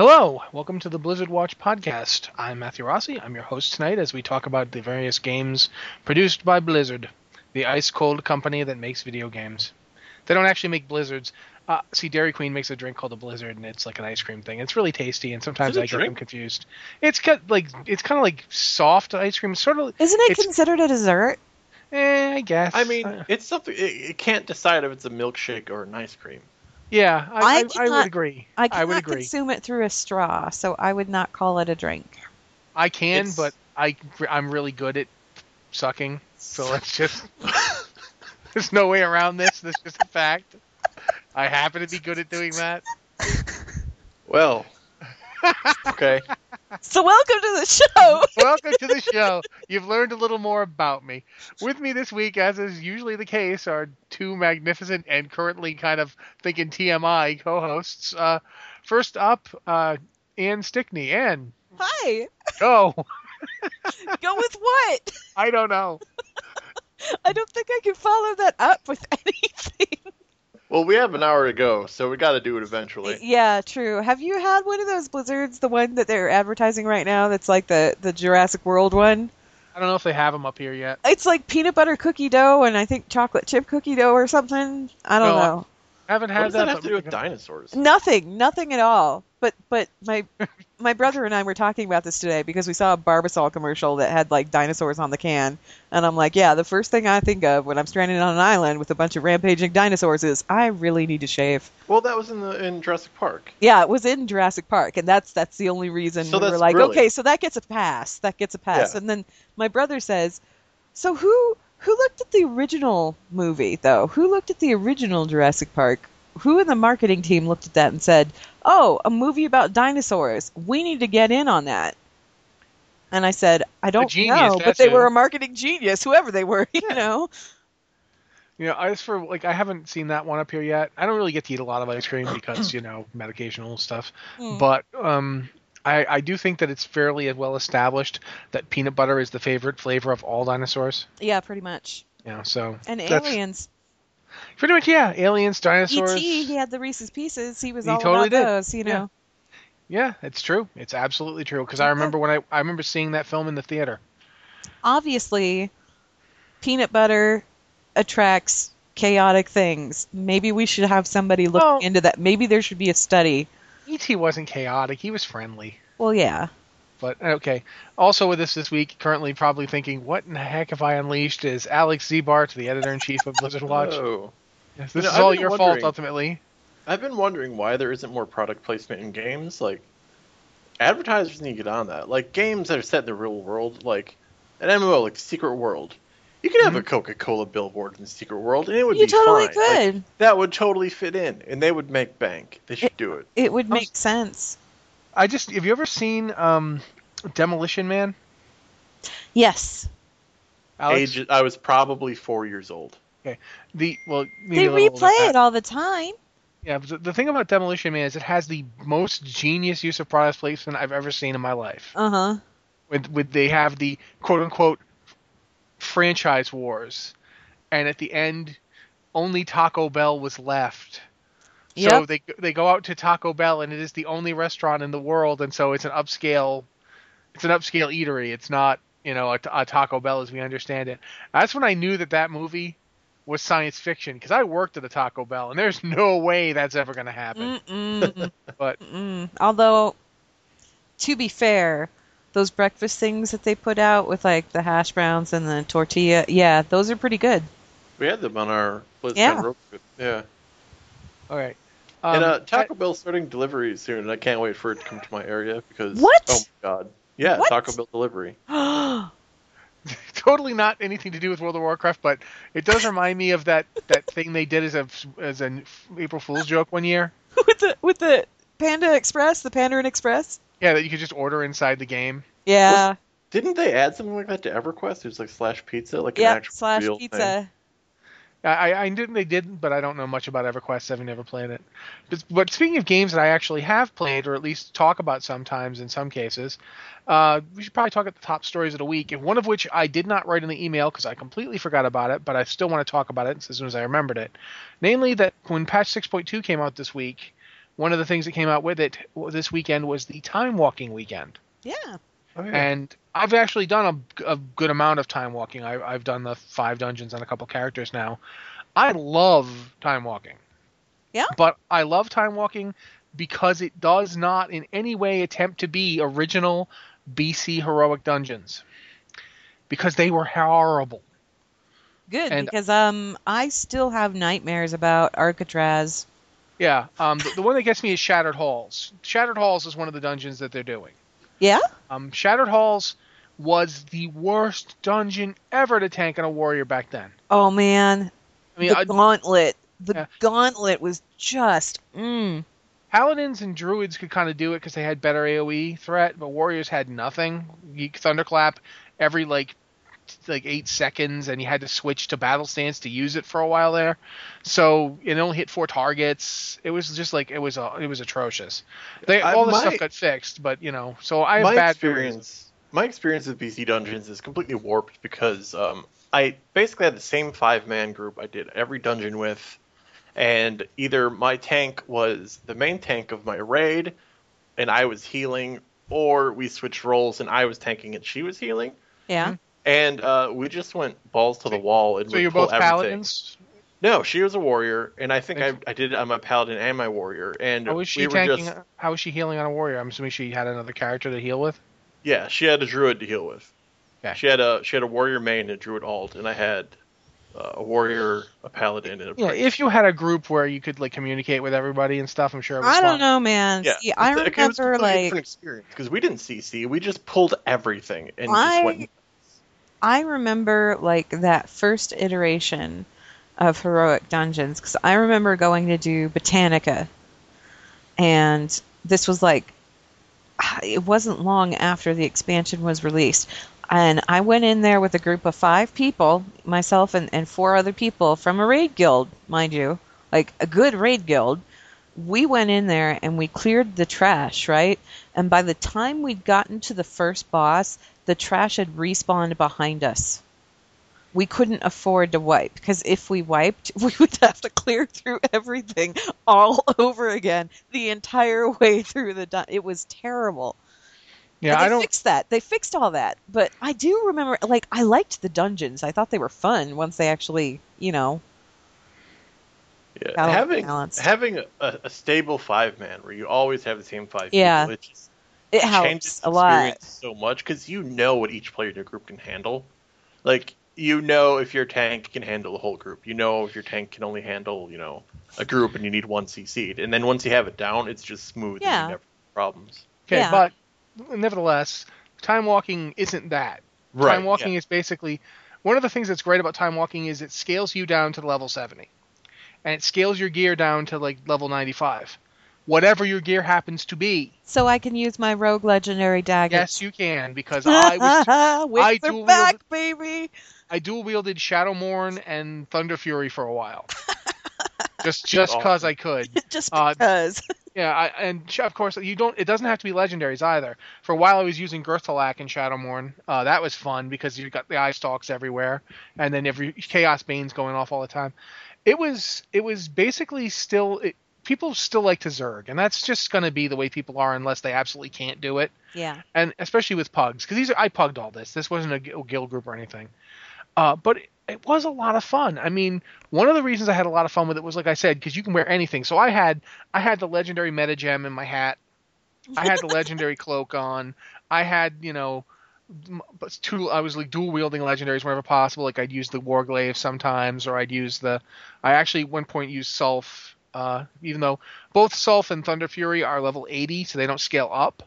Hello, welcome to the Blizzard Watch podcast. I'm Matthew Rossi. I'm your host tonight as we talk about the various games produced by Blizzard, the ice cold company that makes video games. They don't actually make blizzards. Uh, see, Dairy Queen makes a drink called a Blizzard, and it's like an ice cream thing. It's really tasty, and sometimes I it I a get them drink? confused. It's kind like it's kind of like soft ice cream, sort of. Isn't it considered a dessert? Eh, I guess. I mean, Uh, it's something. It, it can't decide if it's a milkshake or an ice cream. Yeah, I, I I, I, cannot- would agree. I I cannot would agree. consume it through a straw, so I would not call it a drink. I can, It's- but I I'm really good at sucking, so let's just. There's no way around this. This is just a fact. I happen to be good at doing that. Well, okay. So welcome to the show. Welcome to the show. You've learned a little more about me. With me this week, as is usually the case, are two magnificent and currently kind of thinking TMI co-hosts. Uh, first up, uh, Anne Stickney. Anne, Hi. go. Go with what? I don't know. I don't think I can follow that up with anything. Well, we have an hour to go, so we got to do it eventually. Yeah, true. Have you had one of those blizzards, the one that they're advertising right now that's like the the Jurassic World one? I don't know if they have them up here yet. It's like peanut butter cookie dough and I think chocolate chip cookie dough or something. I don't No, know. I haven't What had does that. that have to do with dinosaurs? Nothing, nothing at all. But but my my brother and I were talking about this today because we saw a Barbasol commercial that had like dinosaurs on the can, and I'm like, yeah, the first thing I think of when I'm stranded on an island with a bunch of rampaging dinosaurs is I really need to shave. Well, that was in the in Jurassic Park. Yeah, it was in Jurassic Park, and that's that's the only reason So we were that's like, really- okay, so that gets a pass. That gets a pass. Yeah. And then my brother says, so who who looked at the original movie though? Who looked at the original Jurassic Park? Who in the marketing team looked at that and said, "Oh, a movie about dinosaurs. We need to get in on that." And I said, "I don't genius, know, but they who. were a marketing genius, whoever they were, you know." You know, as for like, I haven't seen that one up here yet. I don't really get to eat a lot of ice cream because you know medicational stuff. Mm. But um, I I do think that it's fairly well established that peanut butter is the favorite flavor of all dinosaurs. Yeah, pretty much. Yeah, so And aliens. Pretty much, yeah. Aliens, dinosaurs. E.T. He had the Reese's Pieces. He was He all totally about did. those, you Yeah. know. Yeah, it's true. It's absolutely true. Because I remember when I I remember seeing that film in the theater. obviously peanut butter attracts chaotic things. Maybe we should have somebody look Well- into that. Maybe there should be a study. E.T. wasn't chaotic. He was friendly. Well, yeah. But okay. Also with us this week, currently probably thinking, what in the heck have I unleashed? Is Alex Ziebart, the editor in chief of Blizzard Watch. Oh. Yes, You this know, is I've all your fault ultimately. I've been wondering why there isn't more product placement in games. Like, advertisers need to get on that. Like games that are set in the real world, like an MMO, like Secret World. You could have a Coca-Cola billboard in the Secret World, and it would You be totally fine. Like, could. that would totally fit in, and they would make bank. They should do it. It would make sense. I just have you ever seen um, Demolition Man? Yes. Alex? Age, I was probably four years old. Okay. The well, They a little older replay it all the time. Yeah, but the, the thing about Demolition Man is it has the most genius use of product placement I've ever seen in my life. Uh huh. with with they have the quote unquote franchise wars, and at the end, only Taco Bell was left. So Yep. they they go out to Taco Bell, and it is the only restaurant in the world, and so it's an upscale, it's an upscale eatery. It's not you know a, a Taco Bell as we understand it. That's when I knew that that movie was science fiction because I worked at a Taco Bell, and there's no way that's ever going to happen. Mm-mm. But Mm-mm. Although to be fair, those breakfast things that they put out with like the hash browns and the tortilla, yeah, those are pretty good. We had them on our BlizzCon Yeah. Roku. Yeah. All right. and Um, uh, Taco Bell starting delivery soon, and I can't wait for it to come to my area because What? oh my god, yeah, What? Taco Bell delivery. totally not anything to do with World of Warcraft, but it does remind me of that that thing they did as a as an April Fool's joke one year. with the with the Panda Express, the Pandaren Express. Yeah, that you could just order inside the game. Yeah, Didn't they add something like that to EverQuest? It was like slash pizza, like an yeah, actual slash real pizza. thing. I, I knew they didn't, but I don't know much about EverQuest. Having never played it. But, but speaking of games that I actually have played, or at least talk about sometimes in some cases, uh, we should probably talk about the top stories of the week. And one of which I did not write in the email because I completely forgot about it, but I still want to talk about it as soon as I remembered it. Namely, that when patch 6.2 came out this week, one of the things that came out with it this weekend was the time walking weekend. Yeah. Oh, yeah. And I've actually done a, a good amount of time walking. I, I've done the five dungeons on a couple characters now. I love time walking. Yeah? But I love time walking because it does not in any way attempt to be original BC heroic dungeons. Because they were horrible. Good And- because um I still have nightmares about Arcatraz. Yeah, um, the, the one that gets me is Shattered Halls. Shattered Halls is one of the dungeons that they're doing. Yeah? Um, Shattered Halls was the worst dungeon ever to tank on a warrior back then. Oh man, I mean, the I, gauntlet. The Yeah. gauntlet was just mm. Paladins and Druids could kind of do it because they had better AOE threat, but Warriors had nothing. Thunderclap every like like eight seconds, and you had to switch to battle stance to use it for a while there. So it only hit four targets. It was just like it was uh, it was atrocious. They I- all the my- stuff got fixed, but you know, so I have my bad memories. experience my experience with BC Dungeons is completely warped because um, I basically had the same five man group I did every dungeon with, and either my tank was the main tank of my raid, and I was healing, or we switched roles and I was tanking and she was healing, yeah. And uh, we just went balls to the wall and So would you're both everything. paladins. No, she was a warrior, and I think I, I did. I'm a paladin and my warrior, and How was she we were tanking? just How was she healing on a warrior? I'm assuming she had another character to heal with. Yeah, she had a druid to heal with. Okay. She had a she had a warrior main and a druid alt, and I had uh, a warrior, a paladin, and a Yeah, if you had a group where you could like communicate with everybody and stuff, I'm sure it was I fun. don't know, man. yeah, See, I it's- it was a remember like different experience because we didn't CC, we just pulled everything and I- just went. I remember like that first iteration of heroic dungeons because I remember going to do Botanica, and this was like it wasn't long after the expansion was released, and I went in there with a group of five people, myself and, and four other people from a raid guild, mind you, like a good raid guild. We went in there and we cleared the trash, right? And by the time we'd gotten to the first boss, the trash had respawned behind us. We couldn't afford to wipe because if we wiped, we would have to clear through everything all over again the entire way through the dun- It was terrible. Yeah, And they I don't. fixed that. They fixed all that. But I do remember, like, I liked the dungeons. I thought they were fun once they actually, you know, Yeah, having balanced. having a, a stable five man where you always have the same five Yeah. people, it just it changes helps the a lot. experience so much because you know what each player in your group can handle. Like you know if your tank can handle the whole group. You know if your tank can only handle you know a group and you need one CC'd. And then once you have it down, it's just smooth. Yeah. And you never have problems. Okay, Yeah. but nevertheless, time walking isn't that. Right. time walking is basically one of the things that's great about time walking is it scales you down to level 70 and it scales your gear down to like level 95 whatever your gear happens to be So I can use my rogue legendary dagger. yes you can because i was Wings I dual back, baby. i dual wielded shadowmourne and thunder fury for a while just just cause i could Just Uh, because. Yeah, I, and of course you don't. It doesn't have to be legendaries either. For a while, I was using Gurthalak and Shadowmourne. Uh, that was fun because you got the eye stalks everywhere, and then every Chaos Bane's going off all the time. It was it was basically still. It, people still like to Zerg, and that's just going to be the way people are unless they absolutely can't do it. yeah. And especially with pugs, because these are I pugged all this. This wasn't a gu- guild group or anything. Uh, but it, it was a lot of fun. I mean, one of the reasons I had a lot of fun with it was, like I said, because you can wear anything. So I had I had the legendary meta gem in my hat, I had the legendary cloak on. I had, you know, but two. I was like dual wielding legendaries whenever possible. Like I'd use the Warglaive sometimes, or I'd use the. I actually at one point used Sulf. Uh, even though both Sulf and Thunder Fury are level 80, so they don't scale up,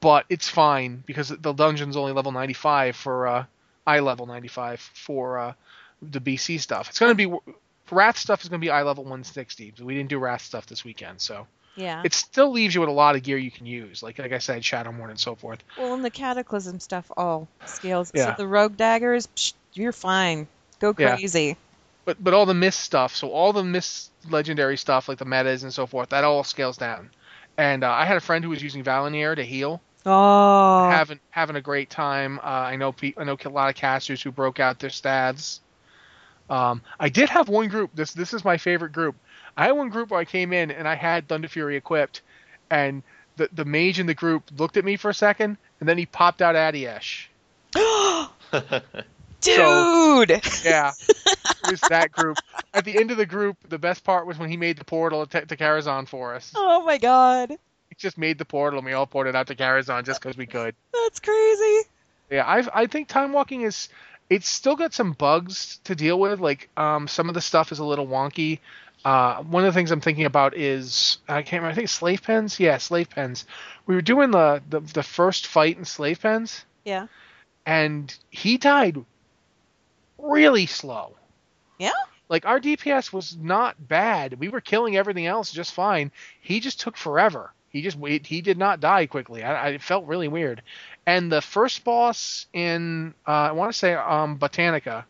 but it's fine because the dungeon's only level 95 for uh, eye level 95 for uh, the BC stuff. It's gonna be Wrath stuff is gonna be eye level 160. But we didn't do Wrath stuff this weekend, so Yeah. it still leaves you with a lot of gear you can use. Like like I said, Shadowmourne and so forth. Well, and the Cataclysm stuff all scales. Yeah. So the Rogue Daggers, psh, you're fine. Go Yeah. Crazy. But but all the mist stuff, so all the mist legendary stuff like the metas and so forth, that all scales down. And uh, I had a friend who was using Val'anyr to heal, Oh. having having a great time. Uh, I know pe- I know a lot of casters who broke out their stats. Um, I did have one group. This this is my favorite group. I had one group where I came in and I had Thunder Fury equipped, and the the mage in the group looked at me for a second, and then he popped out Atiesh. Dude! Yeah, it was that group. At the end of the group, the best part was when he made the portal to, to Karazhan for us. oh my god. He just made the portal, and we all ported out to Karazhan just because we could. That's crazy. Yeah, I I think time walking is it's still got some bugs to deal with. Like um, some of the stuff is a little wonky. Uh, one of the things I'm thinking about is I can't remember. I think slave pens. Yeah, slave pens. We were doing the the, the first fight in slave pens, Yeah. and he died really slow. Yeah? Like our DPS was not bad. We were killing everything else just fine. He just took forever. He just. He did not die quickly. I, I it felt really weird. And the first boss in uh, I want to say um Botanica.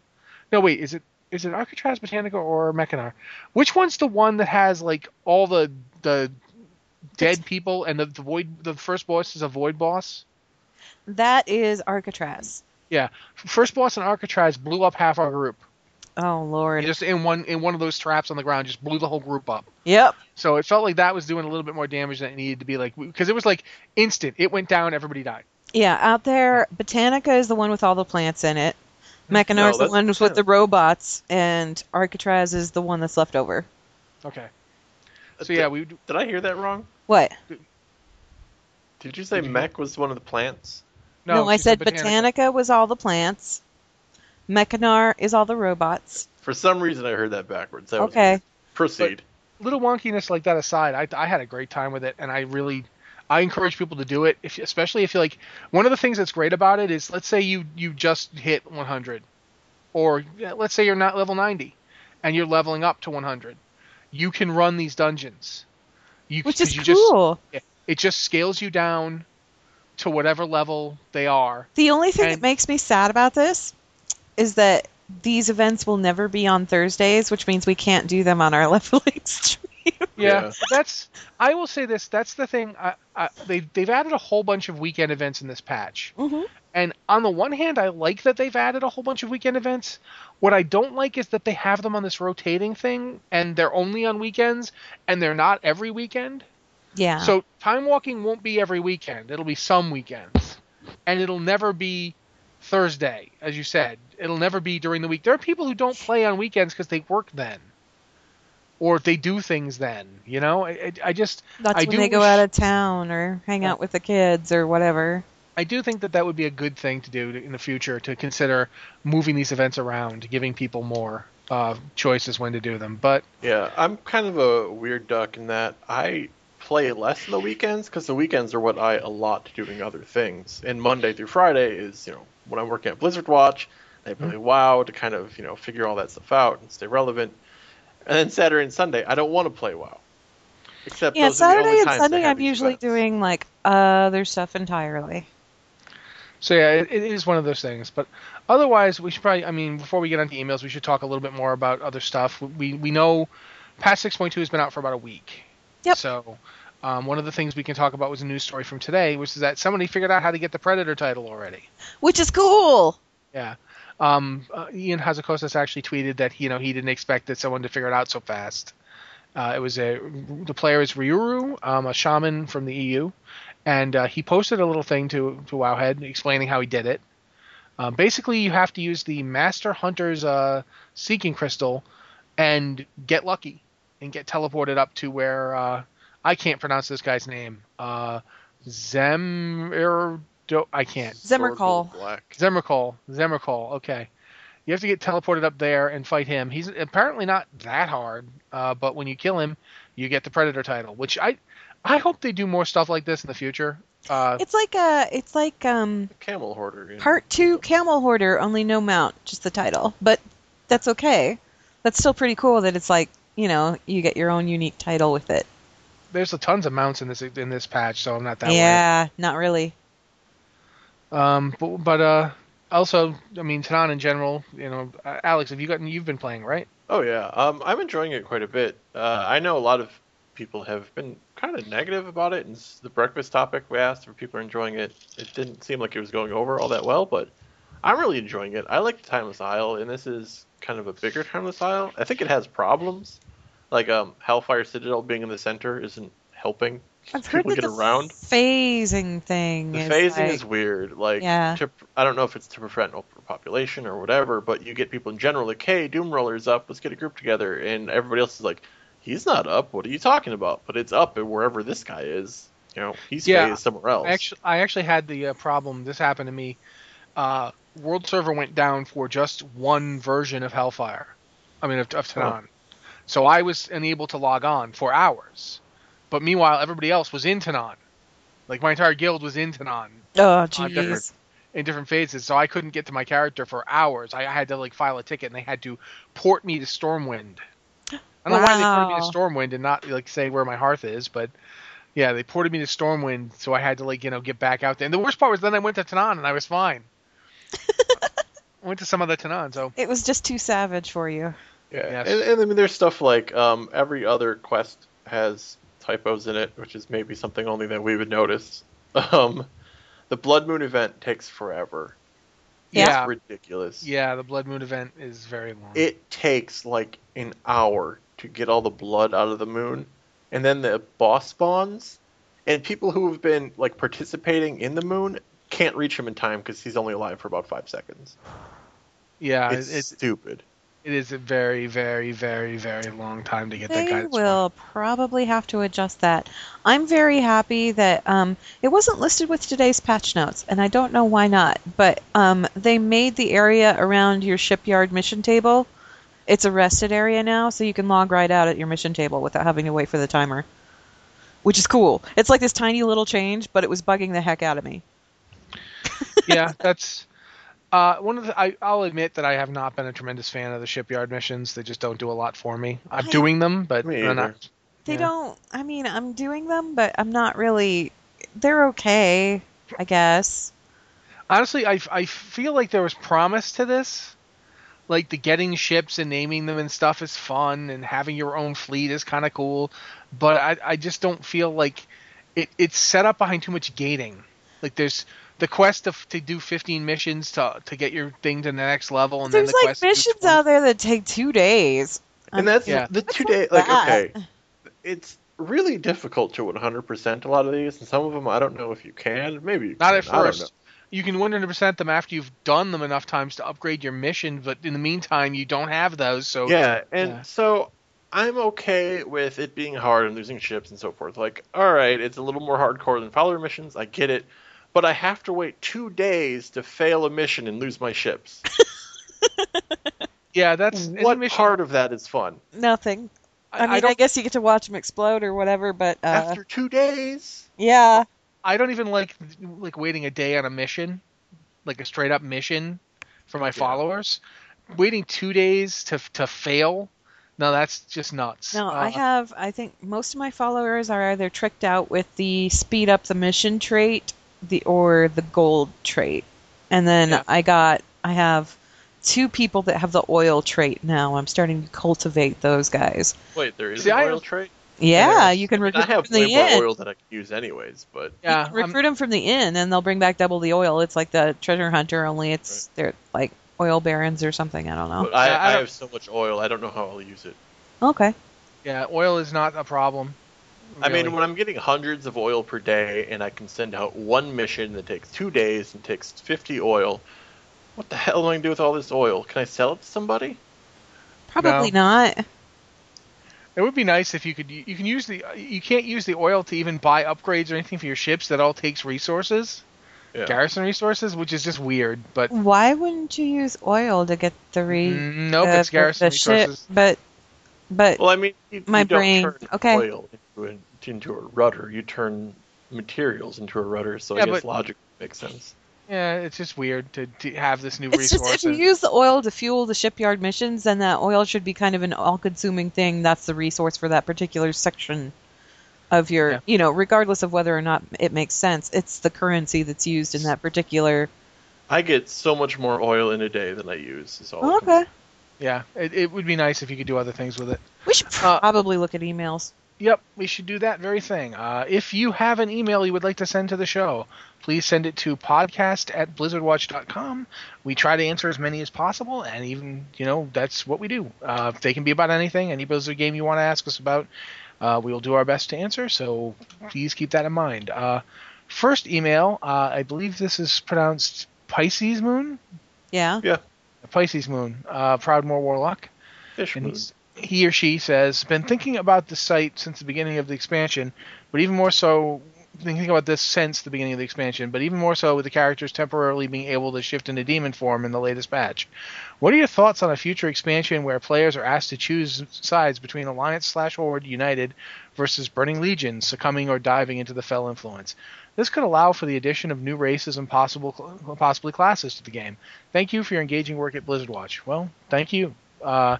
No wait, is it is it Arcatraz Botanica or Mechanar? Which one's the one that has like all the the dead people and the, the void? The first boss is a void boss. That is Arcatraz. Yeah, first boss in Arcatraz blew up half our group. Oh lord. Just in one in one of those traps on the ground, just blew the whole group up. Yep. So it felt like that was doing a little bit more damage than it needed to be. Like because it was like instant. It went down, everybody died. Yeah, out there, Botanica is the one with all the plants in it. Mechanar's the that's one with the robots, and Arcatraz is the one that's left over. Okay. Uh, so yeah, we Did I hear that wrong? What? Did you say Did you- mech was one of the plants? no. I she said Botanica was all the plants. Mechanar is all the robots. For some reason, I heard that backwards. That Okay. weird. Proceed. Little wonkiness like that aside, I I had a great time with it, and I really. I encourage people to do it, if, especially if you like. One of the things that's great about it is, let's say you you just hit 100, or let's say you're not level 90, and you're leveling up to 100. You can run these dungeons. You, Which 'cause is you just- cool. it just scales you down to whatever level they are. The only thing that makes me sad about this is that these events will never be on Thursdays, which means we can't do them on our left leveling stream. Yeah, Yeah. that's. I will say this. That's the thing. I, I, they they've added a whole bunch of weekend events in this patch, Mhm. and on the one hand, I like that they've added a whole bunch of weekend events. What I don't like is that they have them on this rotating thing, and they're only on weekends, and they're not every weekend. Yeah. So time walking won't be every weekend. It'll be some weekends, and it'll never be Thursday, as you said. It'll never be during the week. There are people who don't play on weekends because they work then, or they do things then. You know, I, I- I just That's I when do they go wish- out of town or hang out with the kids or whatever. I do think that that would be a good thing to do to, in the future to consider moving these events around, giving people more uh, choices when to do them. But Yeah, I'm kind of a weird duck in that I play less on the weekends because the weekends are what I allot to doing other things. And Monday through Friday is, you know, when I'm working at Blizzard Watch, I play WoW to kind of, you know, figure all that stuff out and stay relevant. And then Saturday and Sunday, I don't want to play WoW. Except Yeah, those are the only Saturday and times they Sunday I'm usually events. doing like other stuff entirely. So yeah, it, it is one of those things. But otherwise, we should probably. I mean, before we get onto emails, we should talk a little bit more about other stuff. We we know past six point two has been out for about a week. Yep. So um, one of the things we can talk about was a news story from today, which is that somebody figured out how to get the Predator title already. Which is cool. Yeah. Um, uh, Ion Hazzikostas actually tweeted that you know he didn't expect that someone to figure it out so fast. Uh, it was a the player is Ryuru, um, a shaman from the EU, and uh, he posted a little thing to to Wowhead explaining how he did it. Uh, basically, you have to use the Master Hunter's uh, Seeking Crystal and get lucky and get teleported up to where uh, I can't pronounce this guy's name. Uh, Zem. I can't. Xemirkol. Black. Xemirkol. Xemirkol. Okay. You have to get teleported up there and fight him. He's apparently not that hard, uh, but when you kill him, you get the Predator title, which I, I hope they do more stuff like this in the future. Uh, It's like a, it's like um, Camel hoarder. you know. part two camel hoarder, only no mount, just the title. But that's okay. That's still pretty cool that it's like you know you get your own unique title with it. there's a tons of mounts in this in this patch, so I'm not that yeah, not really. Um, but, but uh, also, I mean, Tanaan in general, you know, uh, Alex, have you gotten? You've been playing, right? Oh yeah, um, I'm enjoying it quite a bit. Uh, I know a lot of people have been kind of negative about it, and the breakfast topic we asked if people are enjoying it. It didn't seem like it was going over all that well, but I'm really enjoying it. I like the Timeless Isle, and this is kind of a bigger Timeless Isle. I think it has problems, like um, Hellfire Citadel being in the center isn't helping I've heard people that get the around. phasing thing. The is phasing like- is weird. Like, Yeah. to, I don't know if it's to prevent overpopulation or whatever, but you get people in general like, "Hey, Doom Roller's up. Let's get a group together," and everybody else is like, "He's not up. What are you talking about?" But it's up wherever this guy is. You know, he's Yeah, phased somewhere else. I actually, I actually had the uh, problem. This happened to me. Uh, World server went down for just one version of Hellfire. I mean, of, of Tanaan. So I was unable to log on for hours. But meanwhile, everybody else was in Tanaan. Like my entire guild was in Tanaan Oh jeez. in different phases, so I couldn't get to my character for hours. I, I had to like file a ticket, and they had to port me to Stormwind. I don't know why they ported me Wow. to Stormwind and not like say where my hearth is, but yeah, they ported me to Stormwind, so I had to like you know get back out there. And the worst part was then I went to Tanaan and I was fine. I went to some other Tanaan, so It was just too savage for you. yeah, Yes. and, and I mean, there's stuff like um, every other quest has typos in it, which is maybe something only that we would notice. Um, the Blood Moon event takes forever. yeah, It's ridiculous. yeah, the Blood Moon event is very long. it takes like an hour to get all the blood out of the moon and then the boss spawns and people who have been like participating in the moon can't reach him in time because he's only alive for about five seconds yeah, it's, it's stupid it is a very, very, very, very long time to get that guy. They will probably have to adjust that. I'm very happy that um, it wasn't listed with today's patch notes, and I don't know why not. But um, they made the area around your shipyard mission table. It's a rested area now, so you can log right out at your mission table without having to wait for the timer, which is cool. It's like this tiny little change, but it was bugging the heck out of me. yeah, that's uh, one of the. I, I'll admit that I have not been a tremendous fan of the shipyard missions. They just don't do a lot for me. I'm I- doing them, but they're not. They Yeah. don't. I mean, I'm doing them, but I'm not really. They're okay, I guess. Honestly, I, I feel like there was promise to this. Like the getting ships and naming them and stuff is fun, and having your own fleet is kind of cool. But I, I just don't feel like it, it's set up behind too much gating. Like there's the quest to, to do 15 missions to to get your thing to the next level, and There's then the like quest missions out there that take two days. and that's Yeah. the two wrong day like that? okay it's really difficult to 100% a lot of these and some of them i don't know if you can maybe you Not can. at I don't know. first. You can 100% them after you've done them enough times to upgrade your mission, but in the meantime, you don't have those. So Yeah, and Yeah. so I'm okay with it being hard and losing ships and so forth. Like, all right, it's a little more hardcore than follower missions. I get it, but I have to wait two days to fail a mission and lose my ships. yeah, that's in what mission- part of that is fun? Nothing. I, mean, I, don't. guess you get to watch them explode or whatever, but uh, After two days, yeah, I don't even like like waiting a day on a mission, like a straight up mission for my followers. Waiting two days to to fail, no, that's just nuts. no, Uh, I have. I think most of my followers are either tricked out with the speed up the mission trait, the or the gold trait, and then Yeah. I got. I have two people that have the oil trait now. I'm starting to cultivate those guys. wait, there is See, an I- oil trait. Yeah, there's- you can recruit I have from the way more inn. oil than I can use anyways, but yeah, You can I'm- recruit them from the inn, and they'll bring back double the oil. It's like the treasure hunter, only it's they're like oil barons or something. I don't know. but I, I I, have so much oil, I don't know how I'll use it. Okay. yeah, oil is not a problem. I mean, when I'm getting hundreds of oil per day and I can send out one mission that takes two days and takes 50 oil, what the hell am I going to do with all this oil? Can I sell it to somebody? Probably not. It would be nice if you could. You can use the. You can't use the oil to even buy upgrades or anything for your ships. That all takes resources, Yeah. garrison resources, which is just weird. But Why wouldn't you use oil to get the re? mm, nope, the- it's garrison the ship? resources. But, but Well, I mean, you, My you don't brain. turn Okay. oil into a, into a rudder. You turn materials into a rudder, so Yeah, I guess but- logic makes sense. Yeah, it's just weird to, to have this new it's resource. just if you use the oil to fuel the shipyard missions, then that oil should be kind of an all-consuming thing. That's the resource for that particular section of your, Yeah. you know, regardless of whether or not it makes sense. It's the currency that's used in that particular. I get so much more oil in a day than I use. Is all. Oh, okay. yeah, it, it would be nice if you could do other things with it. We should Uh, probably look at emails. Yep, we should do that very thing. Uh, if you have an email you would like to send to the show, please send it to podcast at blizzardwatch.com. We try to answer as many as possible, and even, you know, that's what we do. Uh, they can be about anything, any Blizzard game you want to ask us about, uh, we will do our best to answer, so please keep that in mind. Uh, first email, uh, I believe this is pronounced Pisces Moon? Yeah. Yeah. Pisces Moon, uh, Proudmoore Warlock. Fish And moon. He or she says, been thinking about the site since the beginning of the expansion, but even more so, thinking about this since the beginning of the expansion, but even more so with the characters temporarily being able to shift into demon form in the latest patch. What are your thoughts on a future expansion where players are asked to choose sides between Alliance slash Horde United versus Burning Legion, succumbing or diving into the Fel influence? This could allow for the addition of new races and possible, possibly classes to the game. Thank you for your engaging work at Blizzard Watch. Well, thank you. Uh,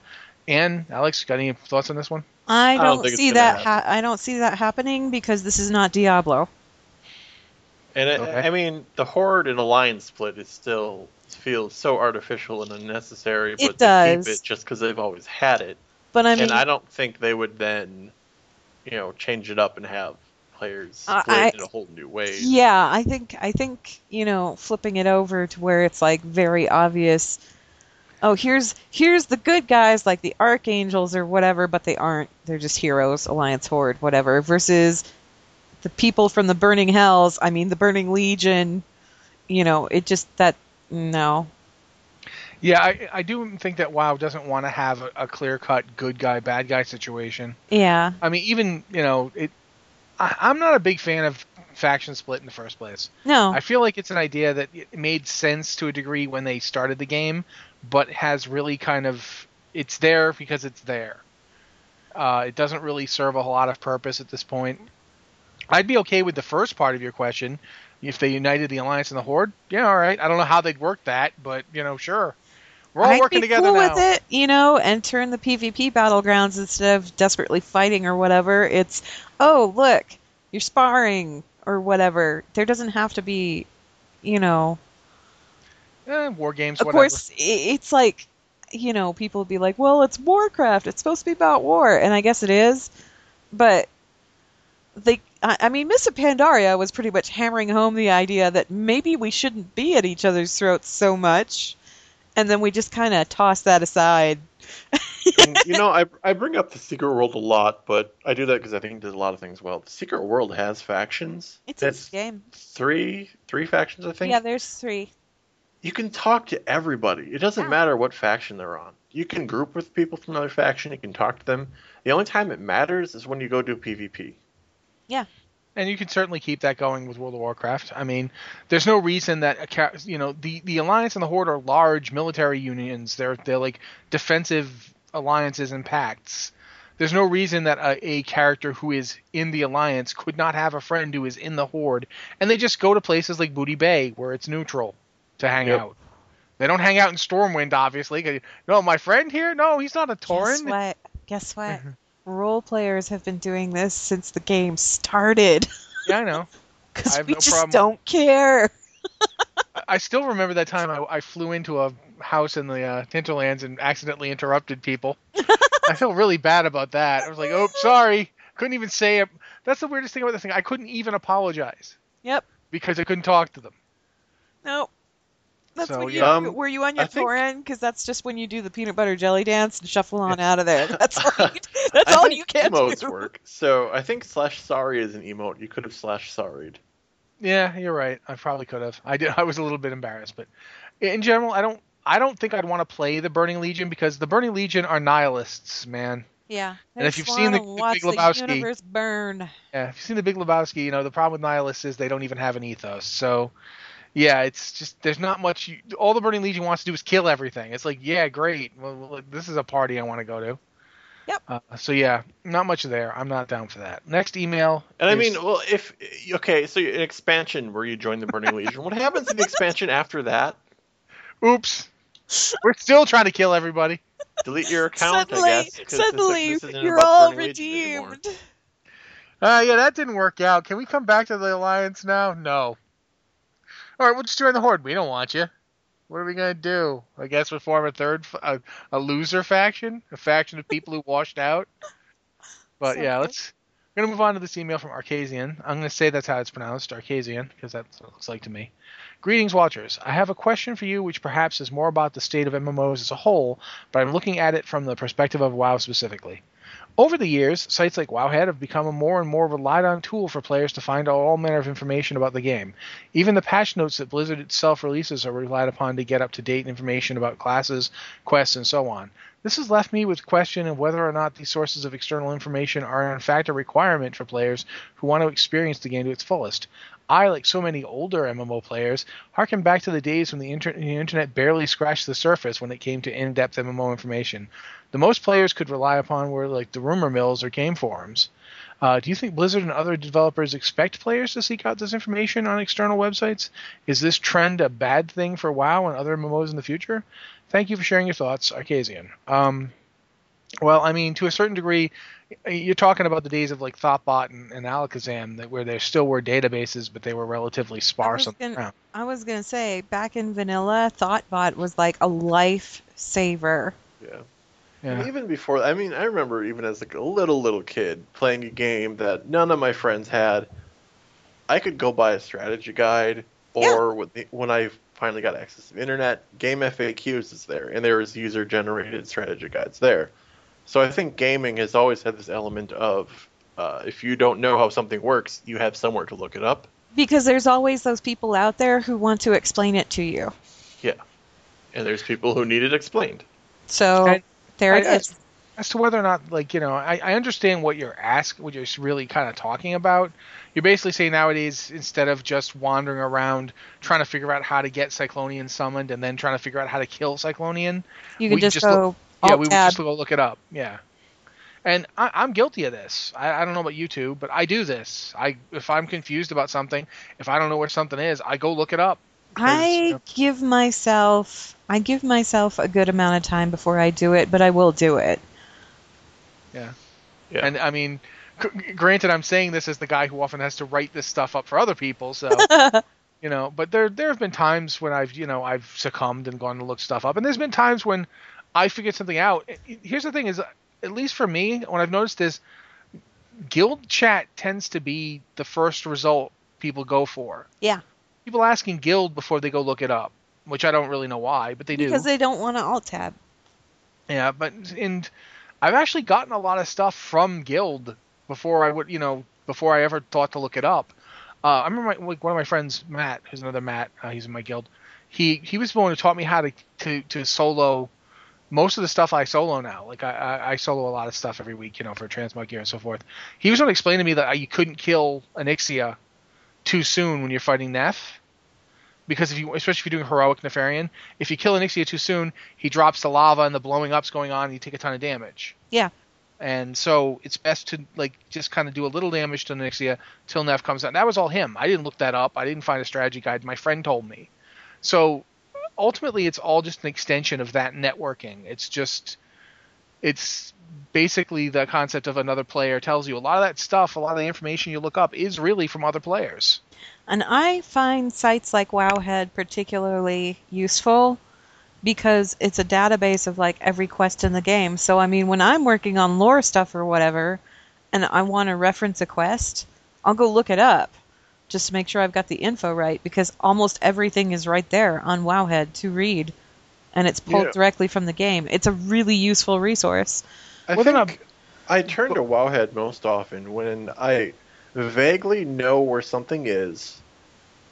Anne, Alex, got any thoughts on this one? I don't don't, see that. Ha- I don't see that happening because this is not Diablo. And it, Okay. I mean, the horde and alliance split is still feels so artificial and unnecessary. But It they keep does. it just because they've always had it. But I mean, and I don't think they would then, you know, change it up and have players Uh, split I- in a whole new way. Yeah, I think I think you know flipping it over to where it's like very obvious. Oh, here's here's the good guys like the archangels or whatever, but they aren't. They're just heroes, alliance horde, whatever. Versus the people from the burning hells. I mean, the burning legion. You know, it just that no. Yeah, I, I do think that WoW doesn't want to have a, a clear cut good guy, bad guy situation. Yeah, I mean, even, you know, it. I, I'm not a big fan of faction split in the first place. no. I feel like it's an idea that made sense to a degree when they started the game, but has really kind of it's there because it's there. Uh, it doesn't really serve a whole lot of purpose at this point. I'd be okay with the first part of your question if they united the alliance and the horde. Yeah, all right. I don't know how they'd work that, but you know, sure. We're all I'd working be together cool now. with it, you know, and turn the PvP battlegrounds instead of desperately fighting or whatever. It's oh look, you're sparring or whatever. There doesn't have to be, you know. Eh, war games, Of whatever. course, it's like, you know, people would be like, "Well, it's Warcraft. It's supposed to be about war," and I guess it is, but they. I I mean, Miss Pandaria was pretty much hammering home the idea that maybe we shouldn't be at each other's throats so much, and then we just kind of toss that aside. You know, I, I bring up the Secret World a lot, but I do that because I think it does a lot of things well. The Secret World has factions. It's a That's game. three three factions, I think. Yeah, there's three. You can talk to everybody. It doesn't Yeah. matter what faction they're on. You can group with people from another faction. You can talk to them. The only time it matters is when you go do PvP. Yeah. And you can certainly keep that going with World of Warcraft. I mean, there's no reason that a ca- you know the the alliance and the horde are large military unions. They're they're like defensive alliances and pacts. There's no reason that a, a character who is in the alliance could not have a friend who is in the horde, and they just go to places like Booty Bay where it's neutral to hang Yep. out. They don't hang out in Stormwind, obviously. No, my friend here. No, he's not a Guess what? Guess what? Mm-hmm. Role players have been doing this since the game started. Yeah, I know. Because we no just problem. don't care. I- I still remember that time I, I flew into a house in the uh, Hinterlands and accidentally interrupted people. I feel really bad about that. I was like, "Oh, sorry." Couldn't even say it. That's the weirdest thing about this thing. I couldn't even apologize Yep. because I couldn't talk to them. Nope. That's So, when you yeah. Um, were you on your I think- Tauren? Because that's just when you do the peanut butter jelly dance and shuffle on out of there. That's all. You, that's all you can emotes do. work. So I think slash sorry is an emote. You could have slash sorried. Yeah, you're right. I probably could have. I did. I was a little bit embarrassed, but in general, I don't. I don't think I'd want to play the Burning Legion because the Burning Legion are nihilists, man. Yeah. And if you've seen the- the watch Big Lebowski- the universe burn. Yeah, if you've seen the Big Lebowski, you know the problem with nihilists is they don't even have an ethos. So, yeah, it's just there's not much. You, all the Burning Legion wants to do is kill everything. It's like, yeah, great. Well, well, this is a party I want to go to. Yep. Uh, so yeah, not much there. I'm not down for that. Next email. And I mean, well, if okay, so an expansion where you join the Burning Legion, what happens in the expansion after that? oops, we're still trying to kill everybody. Delete your account, suddenly, I guess. 'cause this- suddenly, this isn't you're all Burning redeemed. Uh, yeah, that didn't work out. Can we come back to the alliance now? No. All right, we'll just join the horde. We don't want you. What are we gonna do? I guess we form a third, a loser faction, a faction of people who washed out. But yeah, let's. We're gonna move on to this email from Arcasian. I'm gonna say that's how it's pronounced, Arcasian, because that's what it looks like to me. Greetings, watchers. I have a question for you, which perhaps is more about the state of MMOs as a whole, but I'm looking at it from the perspective of WoW specifically. Over the years, sites like Wowhead have become a more and more relied on tool for players to find all manner of information about the game. Even the patch notes that Blizzard itself releases are relied upon to get up to date information about classes, quests, and so on. This has left me with the question of whether or not these sources of external information are in fact a requirement for players who want to experience the game to its fullest. I, like so many older MMO players, harken back to the days when the, inter- the internet barely scratched the surface when it came to in-depth MMO information. The most players could rely upon were like the rumor mills or game forums. Uh, do you think Blizzard and other developers expect players to seek out this information on external websites? Is this trend a bad thing for WoW and other MMOs in the future? Thank you for sharing your thoughts, Arcasian. Um, well, I mean, to a certain degree, you're talking about the days of like Thottbot and, and Allakhazam, that where there still were databases, but they were relatively sparse was gonna- I was gonna say, back in vanilla, Thottbot was like a life saver. Yeah. Yeah. And even before, I mean, I remember even as like a little little kid playing a game that none of my friends had. I could go buy a strategy guide, or when, the, when I finally got access to the internet, Game FAQs is there, and there was user generated strategy guides there. So I think gaming has always had this element of uh, if you don't know how something works, you have somewhere to look it up. Because there's always those people out there who want to explain it to you. Yeah, and there's people who need it explained. So And there it I- is. as to whether or not like you know I, I understand what you're asking what you're really kind of talking about you're basically saying nowadays instead of just wandering around trying to figure out how to get cyclonian summoned and then trying to figure out how to kill cyclonian You can just just go yeah alt we would tab. just go look it up yeah and I, i'm guilty of this I, I don't know about you two but i do this i if i'm confused about something if i don't know where something is i go look it up I you know, give myself I give myself a good amount of time before I do it, but I will do it. Yeah. yeah. And I mean, g- granted, I'm saying this as the guy who often has to write this stuff up for other people, so you know. But there there have been times when I've you know I've succumbed and gone to look stuff up, and there's been times when I figured something out. Here's the thing: is at least for me, what I've noticed is guild chat tends to be the first result people go for. Yeah. People asking guild before they go look it up, which I don't really know why, but they do. Because they don't want to alt tab. Yeah, but and I've actually gotten a lot of stuff from Guild before I would, you know, before I ever thought to look it up. Uh, I remember my, like one of my friends, Matt, who's another Matt, uh, he's in my guild. He he was the one who taught me how to to, to solo most of the stuff I solo now. Like I, I, I solo a lot of stuff every week, you know, for transmog gear and so forth. He was going to explain to me that uh, you couldn't kill Onyxia too soon when you're fighting Neff. Because if you, especially if you're doing heroic Nefarian, if you kill Onyxia too soon, he drops the lava and the blowing up's going on, and you take a ton of damage. Yeah. And so it's best to like just kind of do a little damage to Nixia till Neff comes out. That was all him. I didn't look that up. I didn't find a strategy guide. My friend told me. So ultimately, it's all just an extension of that networking. It's just, it's basically the concept of another player tells you a lot of that stuff. A lot of the information you look up is really from other players. And I find sites like Wowhead particularly useful because it's a database of like every quest in the game. So I mean, when I'm working on lore stuff or whatever, and I want to reference a quest, I'll go look it up just to make sure I've got the info right because almost everything is right there on Wowhead to read, and it's pulled Yeah. directly from the game. It's a really useful resource. I Well, they're think I turn to Wowhead most often when I vaguely know where something is,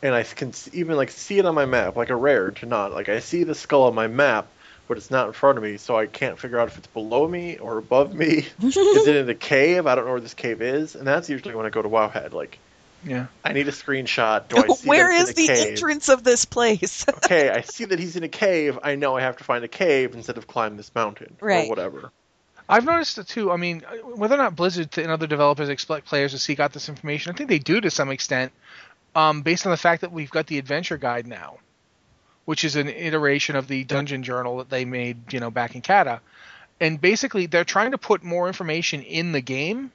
and I can even like see it on my map, like a rare to not. Like I see the skull on my map, but it's not in front of me, so I can't figure out if it's below me or above me. is it in a cave? I don't know where this cave is, and that's usually when I go to Wowhead. Like, Yeah. I need a screenshot. Do I see Where that is it's the cave? entrance of this place? okay, I see that he's in a cave. I know I have to find a cave instead of climb this mountain Right. or whatever. I've noticed it too. I mean, whether or not Blizzard and other developers expect players to seek out this information, I think they do to some extent, um, based on the fact that we've got the adventure guide now, which is an iteration of the dungeon journal that they made, you know, back in Kata. And basically, they're trying to put more information in the game,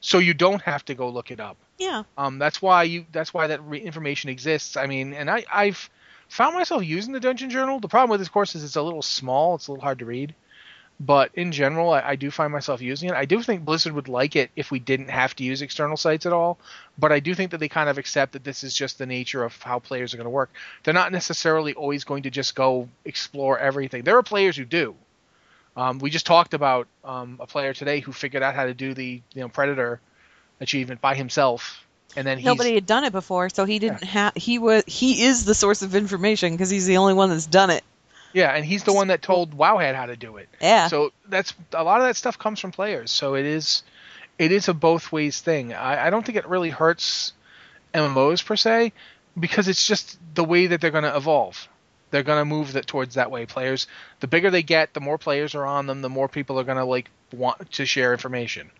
so you don't have to go look it up. Yeah. Um, that's why you. That's why that re- information exists. I mean, and I, I've found myself using the Dungeon Journal. The problem with this course is it's a little small. It's a little hard to read. But in general, I, I do find myself using it. I do think Blizzard would like it if we didn't have to use external sites at all. But I do think that they kind of accept that this is just the nature of how players are going to work. They're not necessarily always going to just go explore everything. There are players who do. Um, we just talked about um, a player today who figured out how to do the you know Predator achievement by himself, and then he's, Nobody had done it before, so he didn't have. He was. He is the source of information because he's the only one that's done it. Yeah, and he's the one that told Wowhead how to do it. Yeah. So that's a lot of that stuff comes from players. So it is, it is a both ways thing. I, I don't think it really hurts MMOs per se, because it's just the way that they're going to evolve. They're going to move that towards that way. Players, the bigger they get, the more players are on them, the more people are going to like want to share information.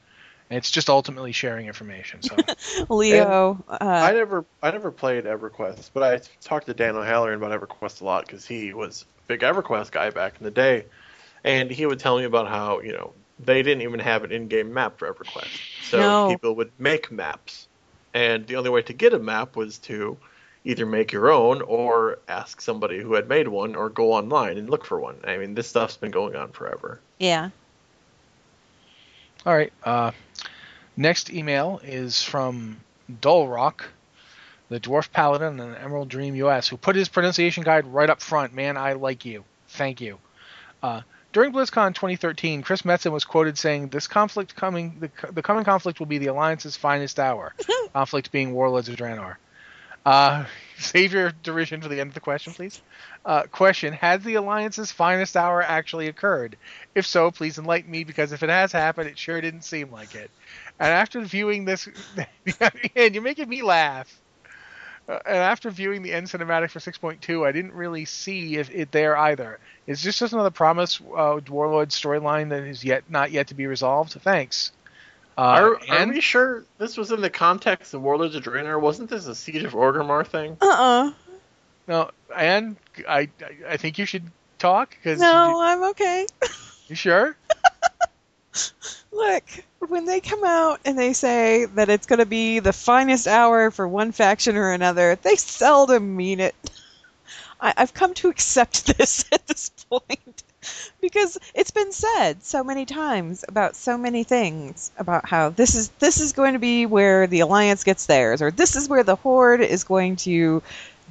And it's just ultimately sharing information. So Leo. I Uh, never, I never played EverQuest, but I talked to Dan O'Halloran about EverQuest a lot because he was a big EverQuest guy back in the day, and he would tell me about how you know they didn't even have an in-game map for EverQuest, so No. people would make maps, and the only way to get a map was to either make your own or ask somebody who had made one or go online and look for one. I mean, this stuff's been going on forever. yeah. All right. Uh, next email is from Dulrock, the Dwarf Paladin and Emerald Dream US, who put his pronunciation guide right up front. Man, I like you. Thank you. Uh, during BlizzCon 2013, Chris Metzen was quoted saying, "This conflict coming, the, the coming conflict will be the Alliance's finest hour." conflict being Warlords of Draenor. Uh, save your derision for the end of the question, please. Uh, question: Has the Alliance's finest hour actually occurred? If so, please enlighten me because if it has happened, it sure didn't seem like it. And after viewing this, and you're making me laugh. Uh, and after viewing the end cinematic for 6.2, I didn't really see if it there either. Is this just another promise uh, Warlord storyline that is yet not yet to be resolved? Thanks. Uh, are, are we sure this was in the context of Warlords of Draenor? Wasn't this a Siege of Orgrimmar thing? Uh. uh no, and I, I I think you should talk because No, I'm okay. you sure? Look, when they come out and they say that it's going to be the finest hour for one faction or another, they seldom mean it. I, I've come to accept this at this point because it's been said so many times about so many things about how this is this is going to be where the alliance gets theirs, or this is where the horde is going to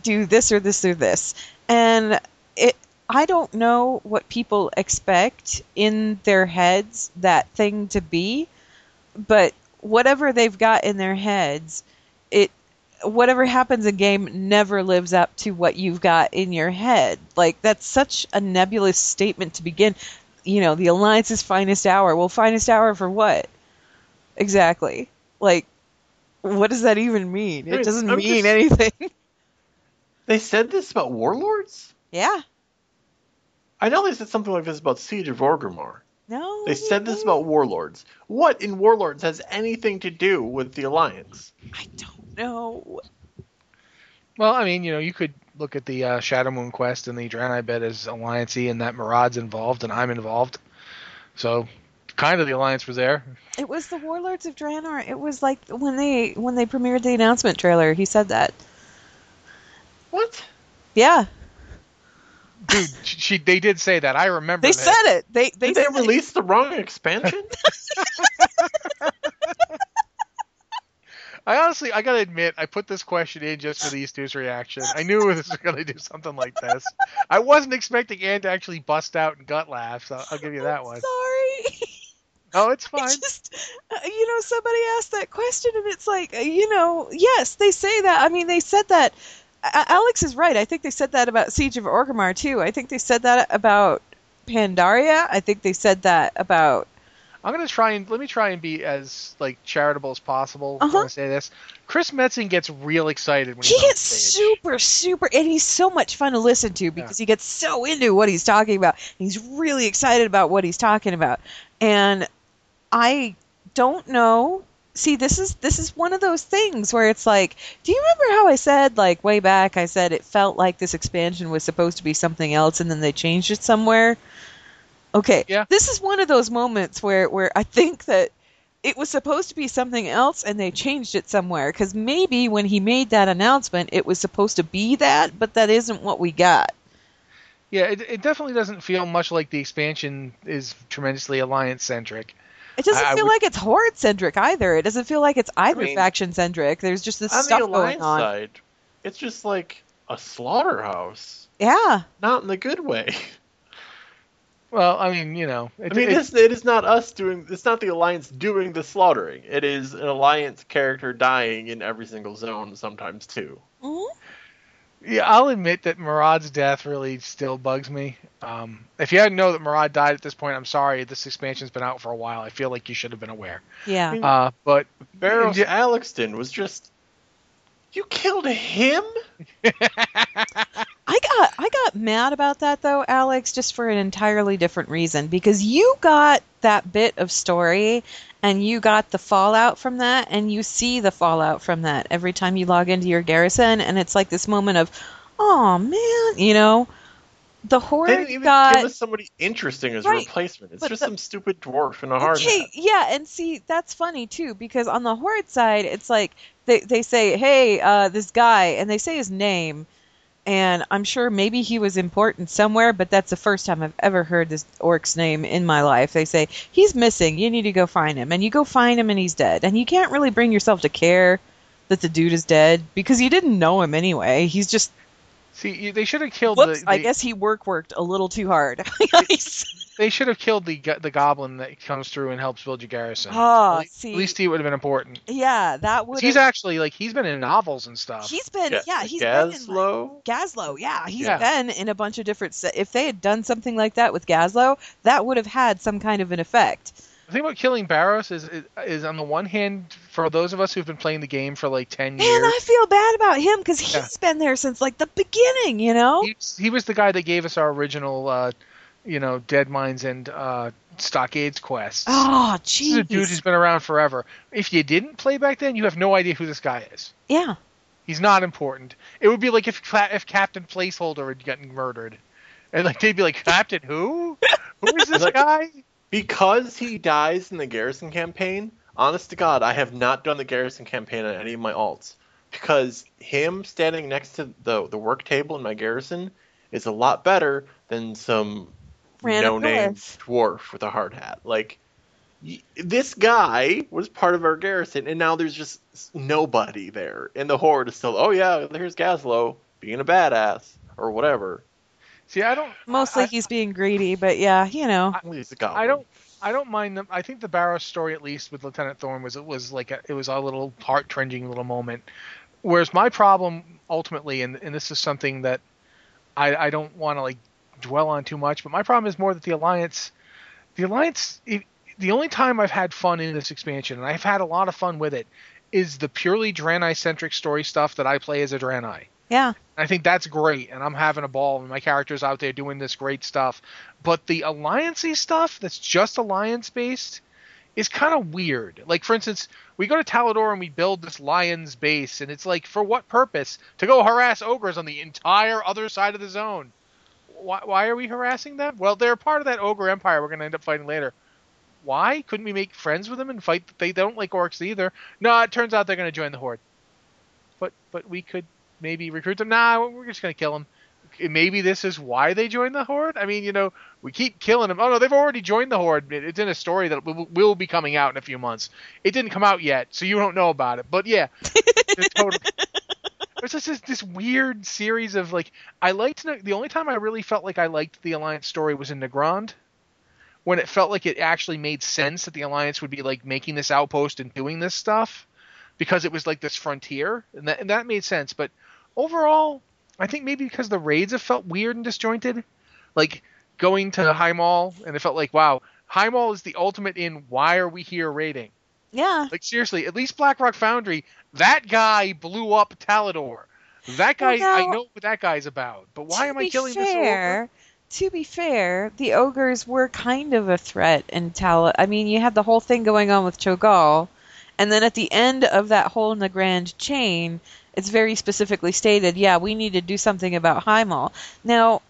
do this or this or this, and it I don't know what people expect in their heads that thing to be, but whatever they've got in their heads, it whatever happens in game never lives up to what you've got in your head. Like that's such a nebulous statement to begin. You know, the alliance's finest hour. Well, finest hour for what? Exactly. Like what does that even mean? It doesn't I'm mean just- anything. They said this about Warlords? yeah. I know they said something like this about Siege of Orgrimmar. No. They said this about Warlords. What in Warlords has anything to do with the Alliance? I don't know. Well, I mean, you know, you could look at the uh, Shadowmoon quest and the Draenei bed as alliancey, and that Maraad's involved and I'm involved. So, kind of the alliance was there. It was the Warlords of Draenor. It was like when they when they premiered the announcement trailer. He said that. What? Yeah, Dude, she, she they did say that. I remember. they that. said it. They they Did they said it. the wrong expansion? I honestly, I gotta admit, I put this question in just for these two's reaction. I knew this was gonna do something like this. I wasn't expecting Anne to actually bust out and gut laugh. So I'll give you that one. Sorry. Oh, it's fine. just, uh, you know, somebody asked that question, and it's like, uh, you know, yes, they say that. I mean, they said that. Alex is right. I think they said that about Siege of Orgrimmar too. I think they said that about Pandaria. I think they said that about. I'm gonna try and let me try and be as like charitable as possible Uh-huh. when I say this. Chris Metzen gets real excited when He gets super, super, and he's so much fun to listen to because he gets so into what he's talking about. He's really excited about what he's talking about, and I don't know. See, this is this is one of those things where it's like, do you remember how I said like way back? I said it felt like this expansion was supposed to be something else, and then they changed it somewhere. Okay, Yeah. this is one of those moments where where I think that it was supposed to be something else and they changed it somewhere because maybe when he made that announcement it was supposed to be that but that isn't what we got Yeah, it, it definitely doesn't feel much like the expansion is tremendously alliance centric. it doesn't I- I feel would- like it's horde centric either it doesn't feel like it's either mean, faction centric there's just this on stuff the going alliance on side, it's just like a slaughterhouse, yeah not in the good way. Well, I mean, you know, it, I mean, it- it's, it is not us doing. It's not the alliance doing the slaughtering. It is an alliance character dying in every single zone, sometimes too. Mhm. yeah, I'll admit that Maraad's death really still bugs me. Um, if you hadn't know that Murad died at this point, I'm sorry. This expansion's been out for a while. I feel like you should have been aware. yeah Uh, but Baros Yeah. Alexston was just. You killed him? I got I got mad about that though, Alex, just for an entirely different reason. Because you got that bit of story and you got the fallout from that and you see the fallout from that every time you log into your garrison and it's like this moment of oh man, you know. The They horde didn't even got give us somebody interesting as a replacement. It's just the- some stupid dwarf in a hard Okay, hat. yeah, and see that's funny too because on the horde side, it's like they they say, "Hey, uh, this guy," and they say his name, and I'm sure maybe he was important somewhere, but that's the first time I've ever heard this orc's name in my life. They say he's missing. You need to go find him, and you go find him, and he's dead, and you can't really bring yourself to care that the dude is dead because you didn't know him anyway. He's just see, they should have killed whoops. the. I guess he work worked a little too hard. they should have killed the the goblin that comes through and helps build your garrison. Ah, at, least, see. at least he would have been important. yeah, that would. He's actually like he's been in novels and stuff. He's been, Yeah, yeah, he's been in, like, Gazlowe. Gazlowe, yeah, he's Yeah. been in a bunch of different. Se- if they had done something like that with Gazlowe, that would have had some kind of an effect. The thing about killing Baros is, is on the one hand, for those of us who've been playing the game for like ten Man, years, I feel bad about him because he's Yeah. been there since like the beginning, you know. he, he was the guy that gave us our original, uh, you know, Deadmines and uh, Stockades quests. Oh, is a dude jeez. who's been around forever. If you didn't play back then, you have no idea who this guy is. Yeah, He's not important. It would be like if if Captain Placeholder had gotten murdered, and like they'd be like, Captain who? Who is this guy? Because he dies in the Garrison campaign, honest to God, I have not done the Garrison campaign on any of my alts. Because him standing next to the the work table in my Garrison is a lot better than some no-name dwarf with a hard hat. Like, this guy was part of our Garrison, and now there's just nobody there. And the Horde is still, oh yeah, there's Gazlowe being a badass, or whatever. See, I don't. mostly I, he's being greedy, but yeah, you know. Well, he's a goblin. I don't. I don't mind them. I think the Baros story, at least with Lieutenant Thorne, was it was like a, it was a little heart trending little moment. Whereas my problem ultimately, and, and this is something that I, I don't want to like dwell on too much, but my problem is more that the alliance, the alliance, it, the only time I've had fun in this expansion, and I've had a lot of fun with it, is the purely Draenei centric story stuff that I play as a Draenei. Yeah, I think that's great, and I'm having a ball, and my character's out there doing this great stuff. But the alliancey stuff that's just alliance based is kind of weird. Like, for instance, we go to Talador and we build this lion's base, and it's like, for what purpose? To go harass ogres on the entire other side of the zone. Why, why are we harassing them? Well, they're part of that ogre empire we're going to end up fighting later. Why couldn't we make friends with them and fight? They don't like orcs either. No, it turns out they're going to join the horde. But but we could maybe recruit them. Nah, we're just gonna kill them. Maybe this is why they joined the horde. I mean, you know, we keep killing them. Oh no, they've already joined the horde. It's in a story that will, be coming out in a few months. It didn't come out yet, so you don't know about it. But yeah, the total. There's just this, this weird series of like I liked the only time I really felt like I liked the alliance story was in Nagrand when it felt like it actually made sense that the alliance would be like making this outpost and doing this stuff because it was like this frontier and that and that made sense but overall i think maybe because the raids have felt weird and disjointed like going to Highmaul, and it felt like, wow, Highmaul is the ultimate in why are we here raiding? Yeah. Like seriously, at least Blackrock Foundry, that guy blew up Talador. That guy, Well, I know what that guy's about. But why am I killing this ogre? To be fair, the ogres were kind of a threat in Tal. I mean, you had the whole thing going on with Cho'Gall, and then at the end of that whole Nagrand chain, it's very specifically stated, yeah, we need to do something about Highmaul. Now,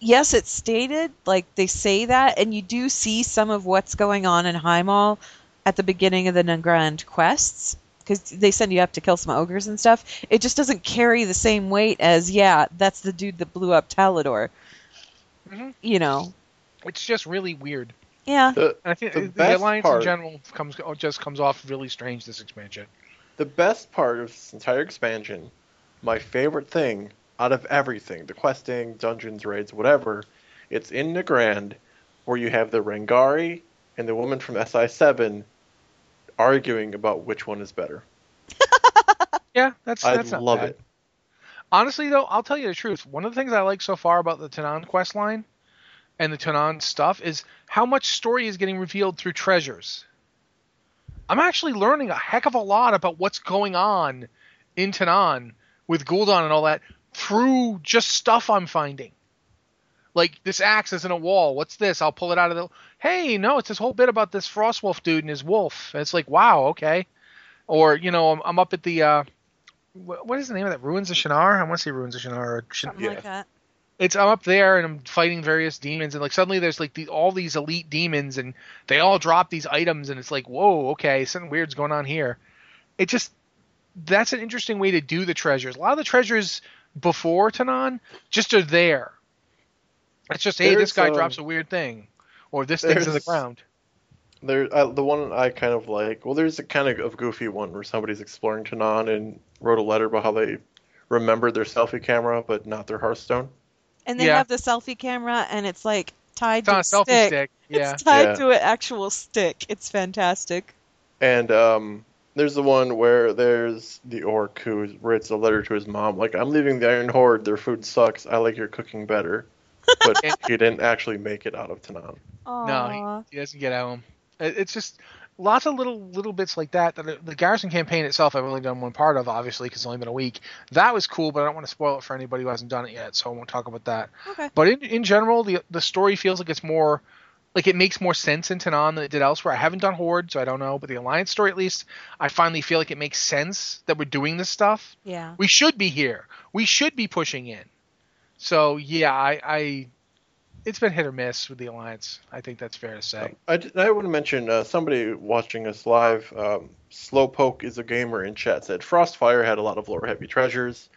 yes, it's stated, like they say that, and you do see some of what's going on in Highmaul at the beginning of the Nagrand quests. Because they send you up to kill some ogres and stuff. It just doesn't carry the same weight as, yeah, that's the dude that blew up Talador. Mhm. You know. It's just really weird. Yeah. The, And I think The the, best alliance part- in general comes just comes off really strange this expansion. The best part of this entire expansion, my favorite thing out of everything, the questing, dungeons, raids, whatever, it's in Nagrand where you have the Rangari and the woman from SI7 arguing about which one is better. Yeah, that's I that's not love bad. it. Honestly, though, I'll tell you the truth. One of the things I like so far about the Tanaan quest line and the Tanaan stuff is how much story is getting revealed through treasures. I'm actually learning a heck of a lot about what's going on in Tanaan with Gul'dan and all that through just stuff I'm finding. Like this axe is in a wall. What's this? I'll pull it out of the. Hey, no, it's this whole bit about this Frostwolf dude and his wolf. And it's like, wow, okay. Or you know, I'm, I'm up at the. Uh, what is the name of that? Ruins of Shinar. I want to say Ruins of Shinar. Or Shin- Something Yeah. like that. It's I'm up there and I'm fighting various demons and like suddenly there's like the, all these elite demons and they all drop these items and it's like whoa okay something weird's going on here. It just that's an interesting way to do the treasures. A lot of the treasures before Tanaan just are there. It's just hey this guy um, drops a weird thing or this thing's in the ground. There, uh, the one I kind of like. Well, there's a kind of, of goofy one where somebody's exploring Tanaan and wrote a letter about how they remembered their selfie camera but not their Hearthstone. And they Yeah. have the selfie camera, and it's like tied It's on a to selfie stick. stick. Yeah. It's tied Yeah. to an actual stick. It's fantastic. And um, there's the one where there's the orc who writes a letter to his mom, like, "I'm leaving the Iron Horde. Their food sucks. I like your cooking better." But he didn't actually make it out of Tanaan. No, he, he doesn't get out. It- It's just lots of little little bits like that. that the Garrison campaign itself, I've only done one part of, obviously, because it's only been a week. That was cool, but I don't want to spoil it for anybody who hasn't done it yet, so I won't talk about that. Okay. But in in general, the the story feels like it's more like it makes more sense in Tanaan than it did elsewhere. I haven't done Horde, so I don't know, but the Alliance story, at least, I finally feel like it makes sense that we're doing this stuff. Yeah. We should be here. We should be pushing in. So yeah, I, I it's been hit or miss with the Alliance. I think that's fair to say. I want to mention uh, somebody watching us live. Um, Slowpoke is a gamer in chat said Frostfire had a lot of lore heavy treasures,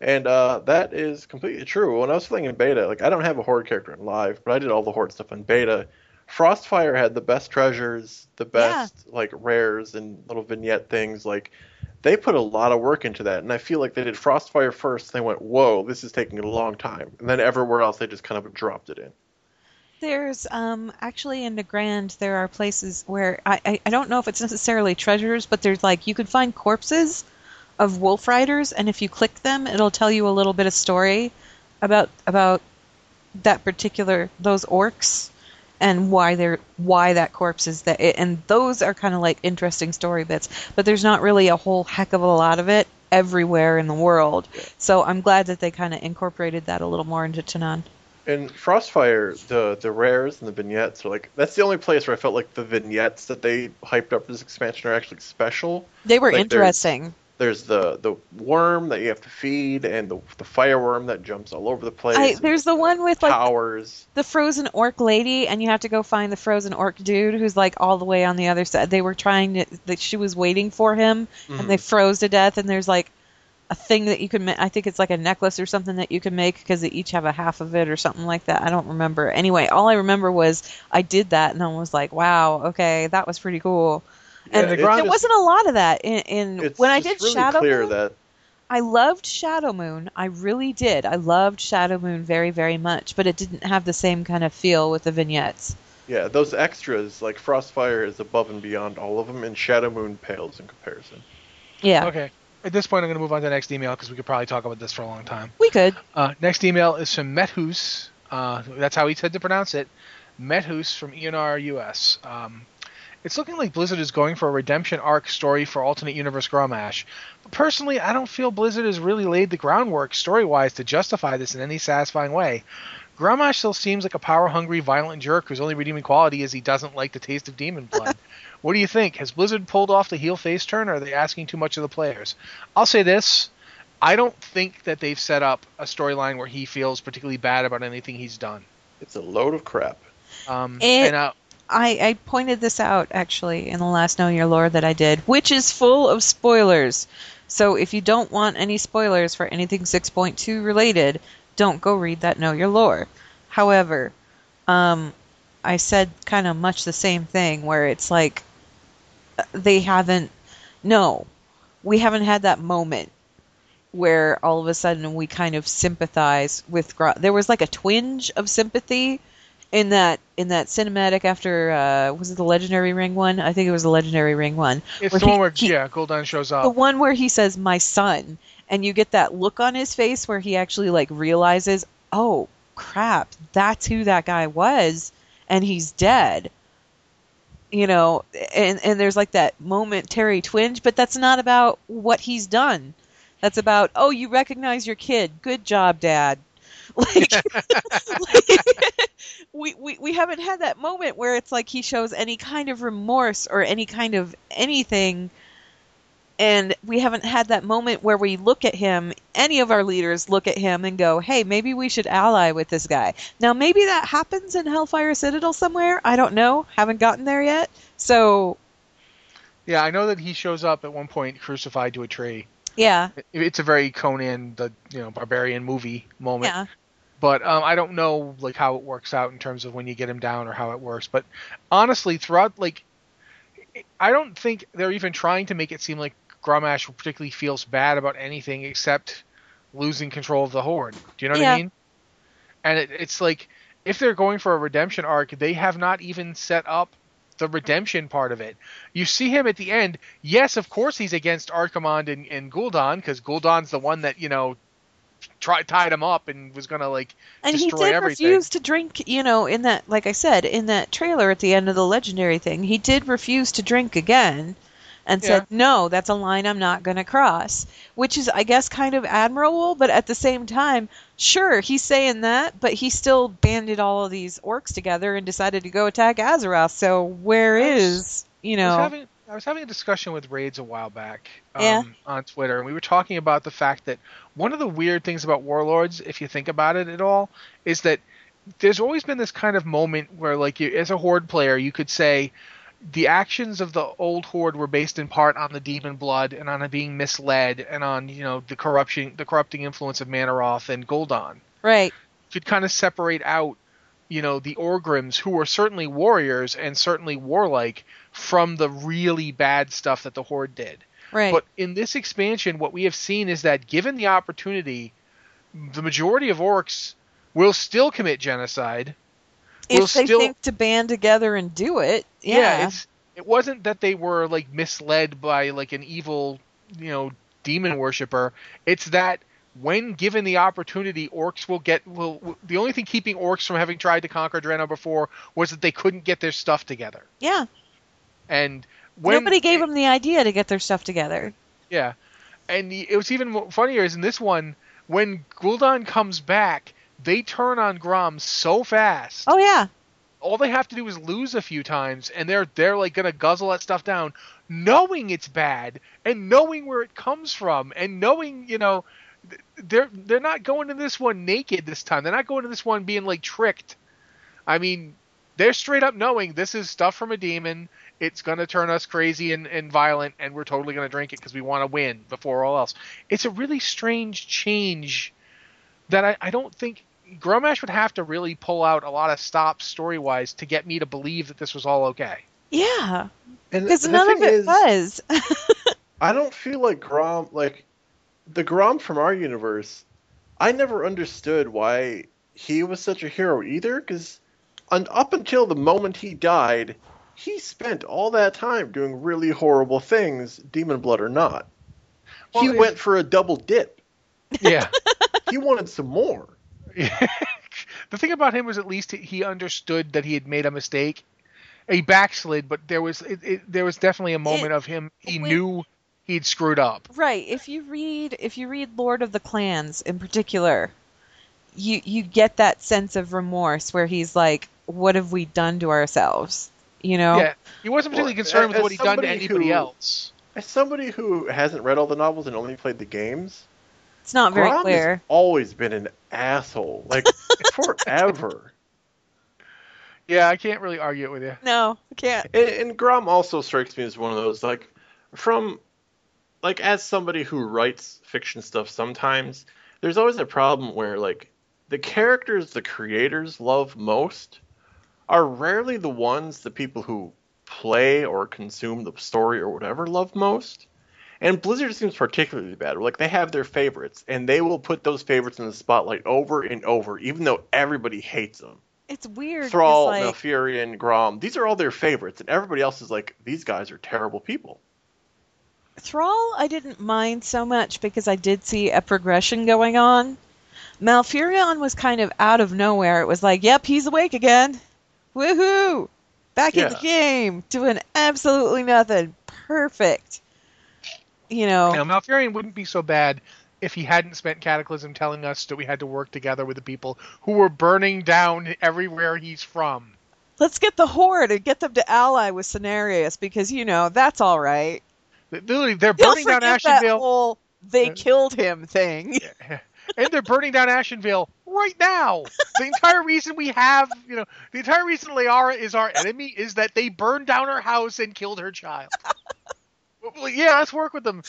and uh, that is completely true. When I was playing in beta, like I don't have a horde character in live, but I did all the horde stuff in beta. Frostfire had the best treasures, the best like rares and little vignette things. Like they put a lot of work into that, and I feel like they did Frostfire first. They went, "Whoa, this is taking a long time," and then everywhere else they just kind of dropped it in. There's um actually in the Grand there are places where I, I I don't know if it's necessarily treasures, but there's like you could find corpses of wolf riders, and if you click them, it'll tell you a little bit of story about about that particular those orcs and why they're why that corpse is that and those are kind of like interesting story bits but there's not really a whole heck of a lot of it everywhere in the world. So i'm glad that they kind of incorporated that a little more into Tanaan. In Frostfire, the the rares and the vignettes are like that's the only place where I felt like the vignettes that they hyped up for this expansion are actually special. they were Like, interesting There's the the worm that you have to feed, and the the fire worm that jumps all over the place. I, there's the one with like powers. the frozen orc lady, and you have to go find the frozen orc dude who's like all the way on the other side. They were trying to, that she was waiting for him, and mm-hmm. they froze to death. And there's like a thing that you can make. I think it's like a necklace or something that you can make because they each have a half of it or something like that. I don't remember. Anyway, all I remember was I did that, and I was like, wow, okay, that was pretty cool. And the it's Grand- there wasn't a lot of that in, in It's when I did really Shadow clear Moon. that I loved Shadowmoon. I really did. I loved Shadowmoon very, very much, but it didn't have the same kind of feel with the vignettes. yeah, those extras like Frostfire is above and beyond all of them, and Shadowmoon pales in comparison. Yeah, Okay. At this point, I'm going to move on to the next email because we could probably talk about this for a long time. we could. Uh, next email is from Methus. Uh, that's how he said to pronounce it. Methus from ENR US. Um, it's looking like Blizzard is going for a redemption arc story for alternate universe Grommash. But personally, I don't feel Blizzard has really laid the groundwork story wise to justify this in any satisfying way. Grommash still seems like a power hungry, violent jerk whose only redeeming quality is he doesn't like the taste of demon blood. what do you think? Has Blizzard pulled off the heel face turn, or are they asking too much of the players? I'll say this. I don't think that they've set up a storyline where he feels particularly bad about anything he's done. It's a load of crap. Um, It- and uh, I, I pointed this out actually in the last Know Your Lore that I did, which is full of spoilers. So if you don't want any spoilers for anything 6.2 related, don't go read that Know Your Lore. However, um, I said kind of much the same thing where it's like uh, they haven't, no, we haven't had that moment where all of a sudden we kind of sympathize with. Gro- there was like a twinge of sympathy in that in that cinematic after uh, was it the legendary ring one? I think it was the legendary ring one. it's the he- one where he- yeah, Gul'dan shows up. the one where he says my son and you get that look on his face where he actually like realizes oh crap that's who that guy was and he's dead you know and and there's like that momentary twinge but that's not about what he's done that's about oh you recognize your kid good job dad like, like, we, we we haven't had that moment where it's like he shows any kind of remorse or any kind of anything. And we haven't had that moment where we look at him any of our leaders look at him and go hey maybe we should ally with this guy. Now maybe that happens in hellfire citadel somewhere. I don't know. Haven't gotten there yet. So Yeah, I know that he shows up at one point crucified to a tree. yeah. It's a very Conan, the you know barbarian movie moment. yeah but um, I don't know like how it works out in terms of when you get him down or how it works. But honestly, throughout like, I don't think they're even trying to make it seem like Grommash particularly feels bad about anything except losing control of the horde. Do you know what Yeah. I mean? And it, it's like if they're going for a redemption arc, they have not even set up the redemption part of it. You see him at the end. Yes, of course he's against Archimonde and, and Gul'dan because Gul'dan's the one that you know try, tied him up and was gonna like and he did everything. refuse to drink you know in that like i said in that trailer at the end of the legendary thing he did refuse to drink again and said no that's a line i'm not going to cross which is i guess kind of admirable but at the same time sure he's saying that but he still banded all of these orcs together and decided to go attack azeroth so where was- is you know I was having a discussion with Raids a while back um, Yeah. on Twitter, and we were talking about the fact that one of the weird things about Warlords, if you think about it at all, is that there's always been this kind of moment where, like, you, as a Horde player, you could say the actions of the old Horde were based in part on the demon blood and on it being misled and on you know the corruption, the corrupting influence of Mannoroth and Gul'dan right You could kind of separate out, you know, the Orgrims, who were certainly warriors and certainly warlike, from the really bad stuff that the Horde did. right But in this expansion, what we have seen is that given the opportunity, the majority of orcs will still commit genocide. will if they still- think to band together and do it yeah, it's it wasn't that they were like misled by like an evil, you know, demon worshiper. It's that when given the opportunity, orcs will get will. The only thing keeping orcs from having tried to conquer Draenor before was that they couldn't get their stuff together. yeah. And when nobody gave them the idea to get their stuff together Yeah, and it was even funnier is in this one when Gul'dan comes back, they turn on Grom so fast. oh yeah All they have to do is lose a few times, and they're they're like gonna guzzle that stuff down, knowing it's bad and knowing where it comes from, and knowing you know they're they're not going to this one naked this time. They're not going to this one being like tricked. I mean, they're straight up knowing this is stuff from a demon. It's going to turn us crazy and, and violent, and we're totally going to drink it because we want to win before all else. It's a really strange change that I, I don't think Grommash would have to really pull out a lot of stops story wise to get me to believe that this was all okay. Yeah, because none of thing it is, was. I don't feel like Grom, like the Grom from our universe. I never understood why he was such a hero either, because up until the moment he died, he spent all that time doing really horrible things, demon blood or not. he Well, went for a double dip. Yeah. He wanted some more. the thing about him was at least he understood that he had made a mistake. He backslid, but there was it, it, there was definitely a moment of him. He when- knew he'd screwed up. Right. If you read if you read Lord of the Clans in particular, you you get that sense of remorse where he's like, What have we done to ourselves? You know? Yeah, he wasn't particularly Well, concerned with what he'd done to anybody who- else. As somebody who hasn't read all the novels and only played the games, It's not very Grom clear. has always been an asshole. Like forever. Yeah, I can't really argue it with you. No, I can't. And, and Grom also strikes me as one of those like from like as somebody who writes fiction stuff sometimes, there's always a problem where like the characters the creators love most are rarely the ones the people who play or consume the story or whatever love most. And Blizzard seems particularly bad. Like they have their favorites, and they will put those favorites in the spotlight over and over, even though everybody hates them. It's weird Thrall, like, Malfurion, Grom, these are all their favorites, and everybody else is like, these guys are terrible people. Thrall, I didn't mind so much because I did see a progression going on. Malfurion was kind of out of nowhere. It was like, yep, he's awake again. Woohoo! Back in the game, doing absolutely nothing. Perfect. You know, Now, Malfurion wouldn't be so bad if he hadn't spent Cataclysm telling us that we had to work together with the people who were burning down everywhere he's from. let's get the Horde and get them to ally with Cenarius because, you know, that's all right. Literally, they're burning down Ashenvale, whole they killed him thing. and they're burning down Ashenvale right now. The entire reason we have, you know, the entire reason Liara is our enemy is that they burned down her house and killed her child. Well, yeah, let's work with them.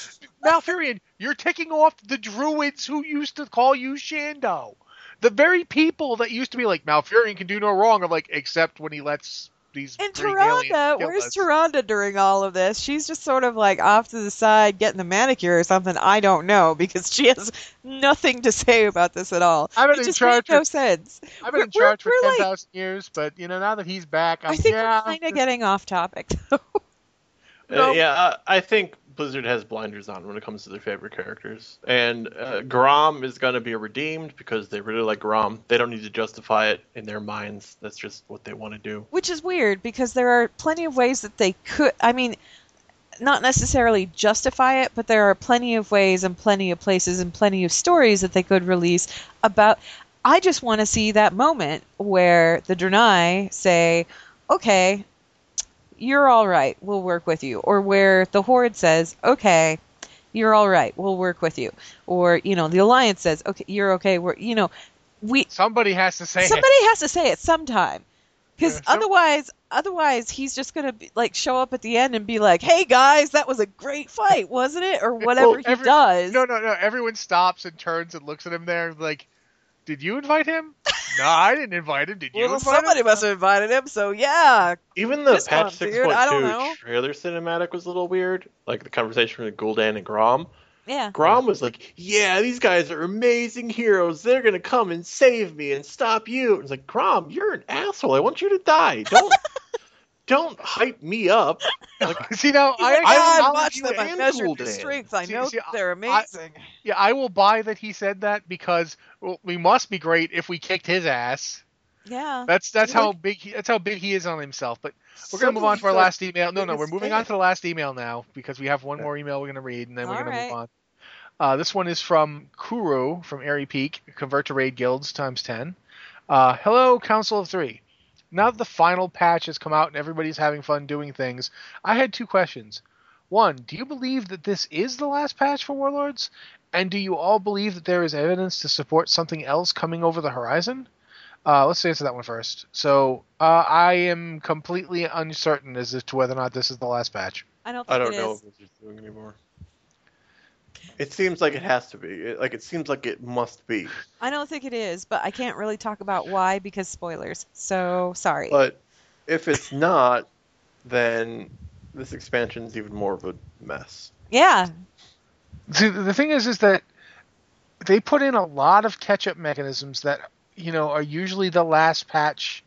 Malfurion, you're taking off the druids who used to call you Shando. The very people that used to be like Malfurion can do no wrong are like, except when he lets these And green Tyrande, where's us. Tyrande during all of this? She's just sort of like off to the side getting the manicure or something. I don't know because she has nothing to say about this at all. I've been it in just charge made no for- sense. I've been in We're- charge for we're like- ten thousand years, but you know now that he's back, I'm, I think yeah, we're kind of getting off topic. though. Uh, Nope. yeah, uh, I think Blizzard has blinders on when it comes to their favorite characters. And uh, Grom is going to be redeemed because they really like Grom. They don't need to justify it in their minds. That's just what they want to do. Which is weird because there are plenty of ways that they could. I mean, not necessarily justify it, but there are plenty of ways and plenty of places and plenty of stories that they could release about. I just want to see that moment where the Draenei say, "Okay, you're all right. We'll work with you," or where the Horde says, "Okay." You're all right. We'll work with you, or you know, the Alliance says, "Okay, you're okay." We're, you know, we somebody has to say it. somebody has to say it sometime because Yeah, some- otherwise otherwise he's just gonna be, like show up at the end and be like hey guys that was a great fight wasn't it or whatever Well, he every- does No, no, no. Everyone stops and turns and looks at him there, like, "Did you invite him? no, I didn't invite him. Did you well invite somebody him? must have invited him so yeah Even the This patch one, dude, I don't know. 6.2 trailer cinematic was a little weird. Like the conversation with Gul'dan and Grom. yeah Grom was like, "Yeah, these guys are amazing heroes. They're gonna come and save me and stop you." And It's like, Grom, you're an asshole. I want you to die. Don't, don't hype me up. Like, See now, I, like, I, "God, watch you them. I measured their Gul'dan." strength. I See- know see, they're I- amazing. yeah, I will buy that he said that because well, we must be great if we kicked his ass. yeah. That's that's Like- how big he, that's how big he is on himself. But we're gonna move on to our last email. No, no, we're moving on to the last email now because we have one more email we're gonna read and then we're All gonna right. move on. Uh, this one is from Kuro from Aerie Peak. Convert to raid guilds times ten. Uh, hello, Council of Three. Now that the final patch has come out and everybody's having fun doing things, I had two questions. One, do you believe that this is the last patch for Warlords? And do you all believe that there is evidence to support something else coming over the horizon? Uh, let's answer that one first. So, uh, I am completely uncertain as to whether or not this is the last patch. I don't think I don't it know is. what Blizzard's doing anymore. It seems like it has to be. It, like it seems like it must be. I don't think it is, but I can't really talk about why because spoilers. So sorry. But if it's not, then this expansion is even more of a mess. yeah. See, the thing is, is that they put in a lot of catch-up mechanisms that you know are usually the last patch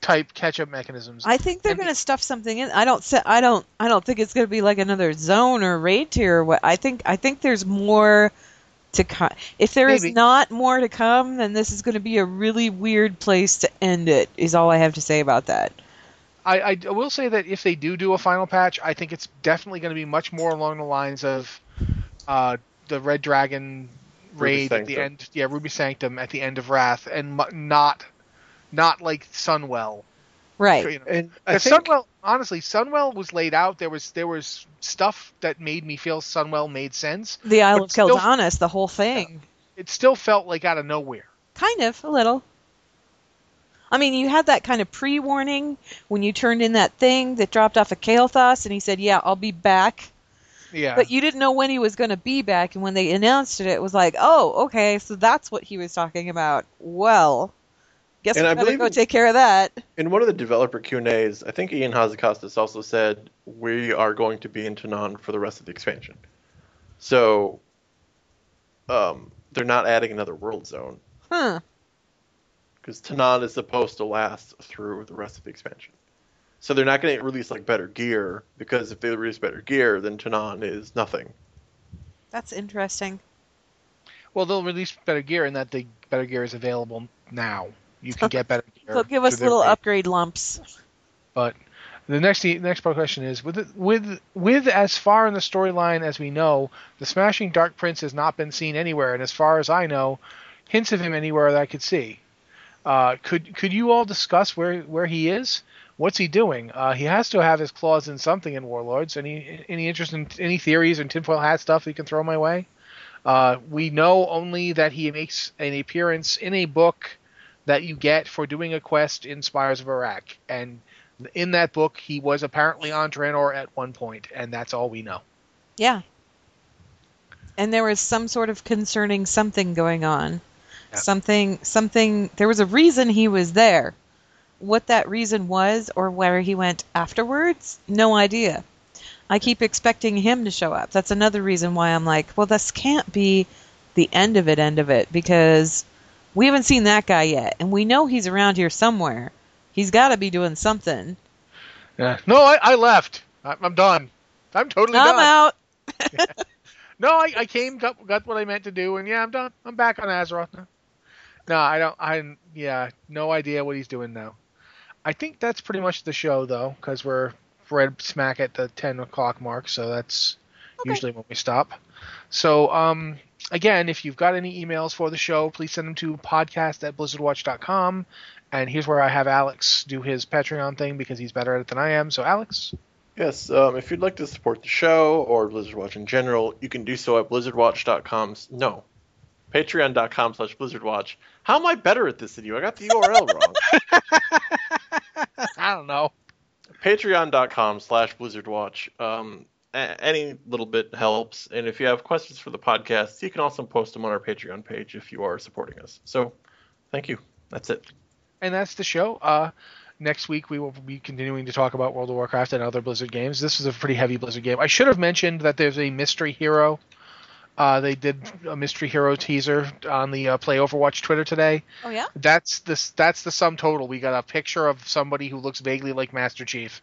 type catch-up mechanisms. I think they're going to stuff something in. I don't. se- I don't. I don't think it's going to be like another zone or raid tier. Or what? I think. I think there's more to come. If there is Maybe. not more to come, then this is going to be a really weird place to end it. Is all I have to say about that. I, I I will say that if they do do a final patch, I think it's definitely going to be much more along the lines of uh, the Red Dragon raid at the end. Yeah, Ruby Sanctum at the end of Wrath, and mu- not not like Sunwell. Right. You know, And I think Sunwell, honestly, Sunwell was laid out. There was there was stuff that made me feel Sunwell made sense. The Isle But of still- the whole thing. It still felt like out of nowhere. Kind of, a little. I mean, you had that kind of pre-warning when you turned in that thing that dropped off of Kael'thas, and he said, "Yeah, I'll be back." Yeah. But you didn't know when he was going to be back, and when they announced it, it was like, "Oh, okay, so that's what he was talking about." Well, guess And we I better believe go in- take care of that. in one of the developer Q and A's, I think Ion Hazzikostas also said we are going to be in Tanaan for the rest of the expansion. So, um, they're not adding another world zone Huh? because Tanaan is supposed to last through the rest of the expansion. So they're not going to release like better gear because if they release better gear, then Tanaan is nothing. That's interesting. well, they'll release better gear, and that the better gear is available now. You can get better gear. They'll give us little raid. upgrade lumps. But the next the next part question is with with with as far in the storyline as we know, the smashing Dark Prince has not been seen anywhere, and as far as I know, hints of him anywhere that I could see. Uh, could could you all discuss where where he is? What's he doing? Uh, he has to have his claws in something in Warlords. Any any interest in any theories and tinfoil hat stuff you can throw my way? Uh, we know only that he makes an appearance in a book that you get for doing a quest in Spires of Arak, and in that book he was apparently on Draenor at one point, and that's all we know. Yeah. And there was some sort of concerning something going on. Yeah. Something something there was a reason he was there. What that reason was or where he went afterwards, no idea. I keep expecting him to show up. That's another reason why I'm like, well this can't be the end of it end of it because we haven't seen that guy yet and we know he's around here somewhere. He's got to be doing something. Yeah. No, I, I left. I, I'm done. I'm totally I'm done. out. No, I, I came, got, got what I meant to do, and yeah, I'm done. I'm back on Azeroth now. No, I don't. I yeah, no idea what he's doing now. I think that's pretty much the show though, because we're right smack at the ten o'clock mark, so that's Okay. usually when we stop. So um, again, if you've got any emails for the show, please send them to podcast at blizzardwatch.com. And here's where I have Alex do his Patreon thing because he's better at it than I am. So Alex, Yes, um, if you'd like to support the show or Blizzard Watch in general, you can do so at blizzardwatch.com. No, patreon.com slash blizzardwatch. How am I better at this than you? I got the URL wrong. I don't know. Patreon.com slash blizzardwatch. Um, any little bit helps. And if you have questions for the podcast, you can also post them on our Patreon page if you are supporting us. So, thank you. That's it. and that's the show. Uh, next week we will be continuing to talk about World of Warcraft and other Blizzard games. This is a pretty heavy Blizzard game. I should have mentioned that there's a mystery hero. Uh, they did a mystery hero teaser on the uh, Play Overwatch Twitter today. Oh yeah. That's the that's the sum total. We got a picture of somebody who looks vaguely like Master Chief.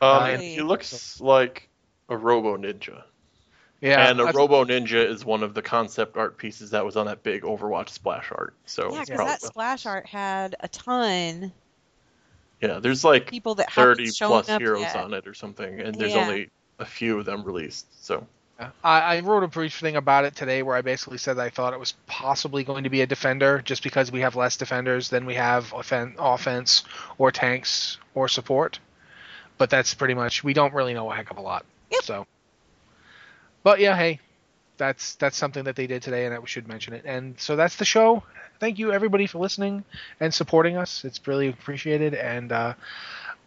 Um, Uh, he looks like a Robo Ninja. Yeah, and a that's- Robo Ninja is one of the concept art pieces that was on that big Overwatch splash art. So Yeah, because probably- that splash art had a ton yeah, there's like people that thirty plus heroes yet. on it or something, and there's Yeah. only a few of them released. So I, I wrote a brief thing about it today where I basically said I thought it was possibly going to be a defender just because we have less defenders than we have offen- offense or tanks or support. But that's pretty much we don't really know a heck of a lot. Yep. So, but yeah, hey, that's that's something that they did today, and I should mention it. And so that's the show. Thank you everybody for listening and supporting us. It's really appreciated. And uh,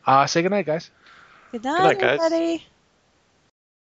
uh, say goodnight, guys. Good night, good night, guys. everybody.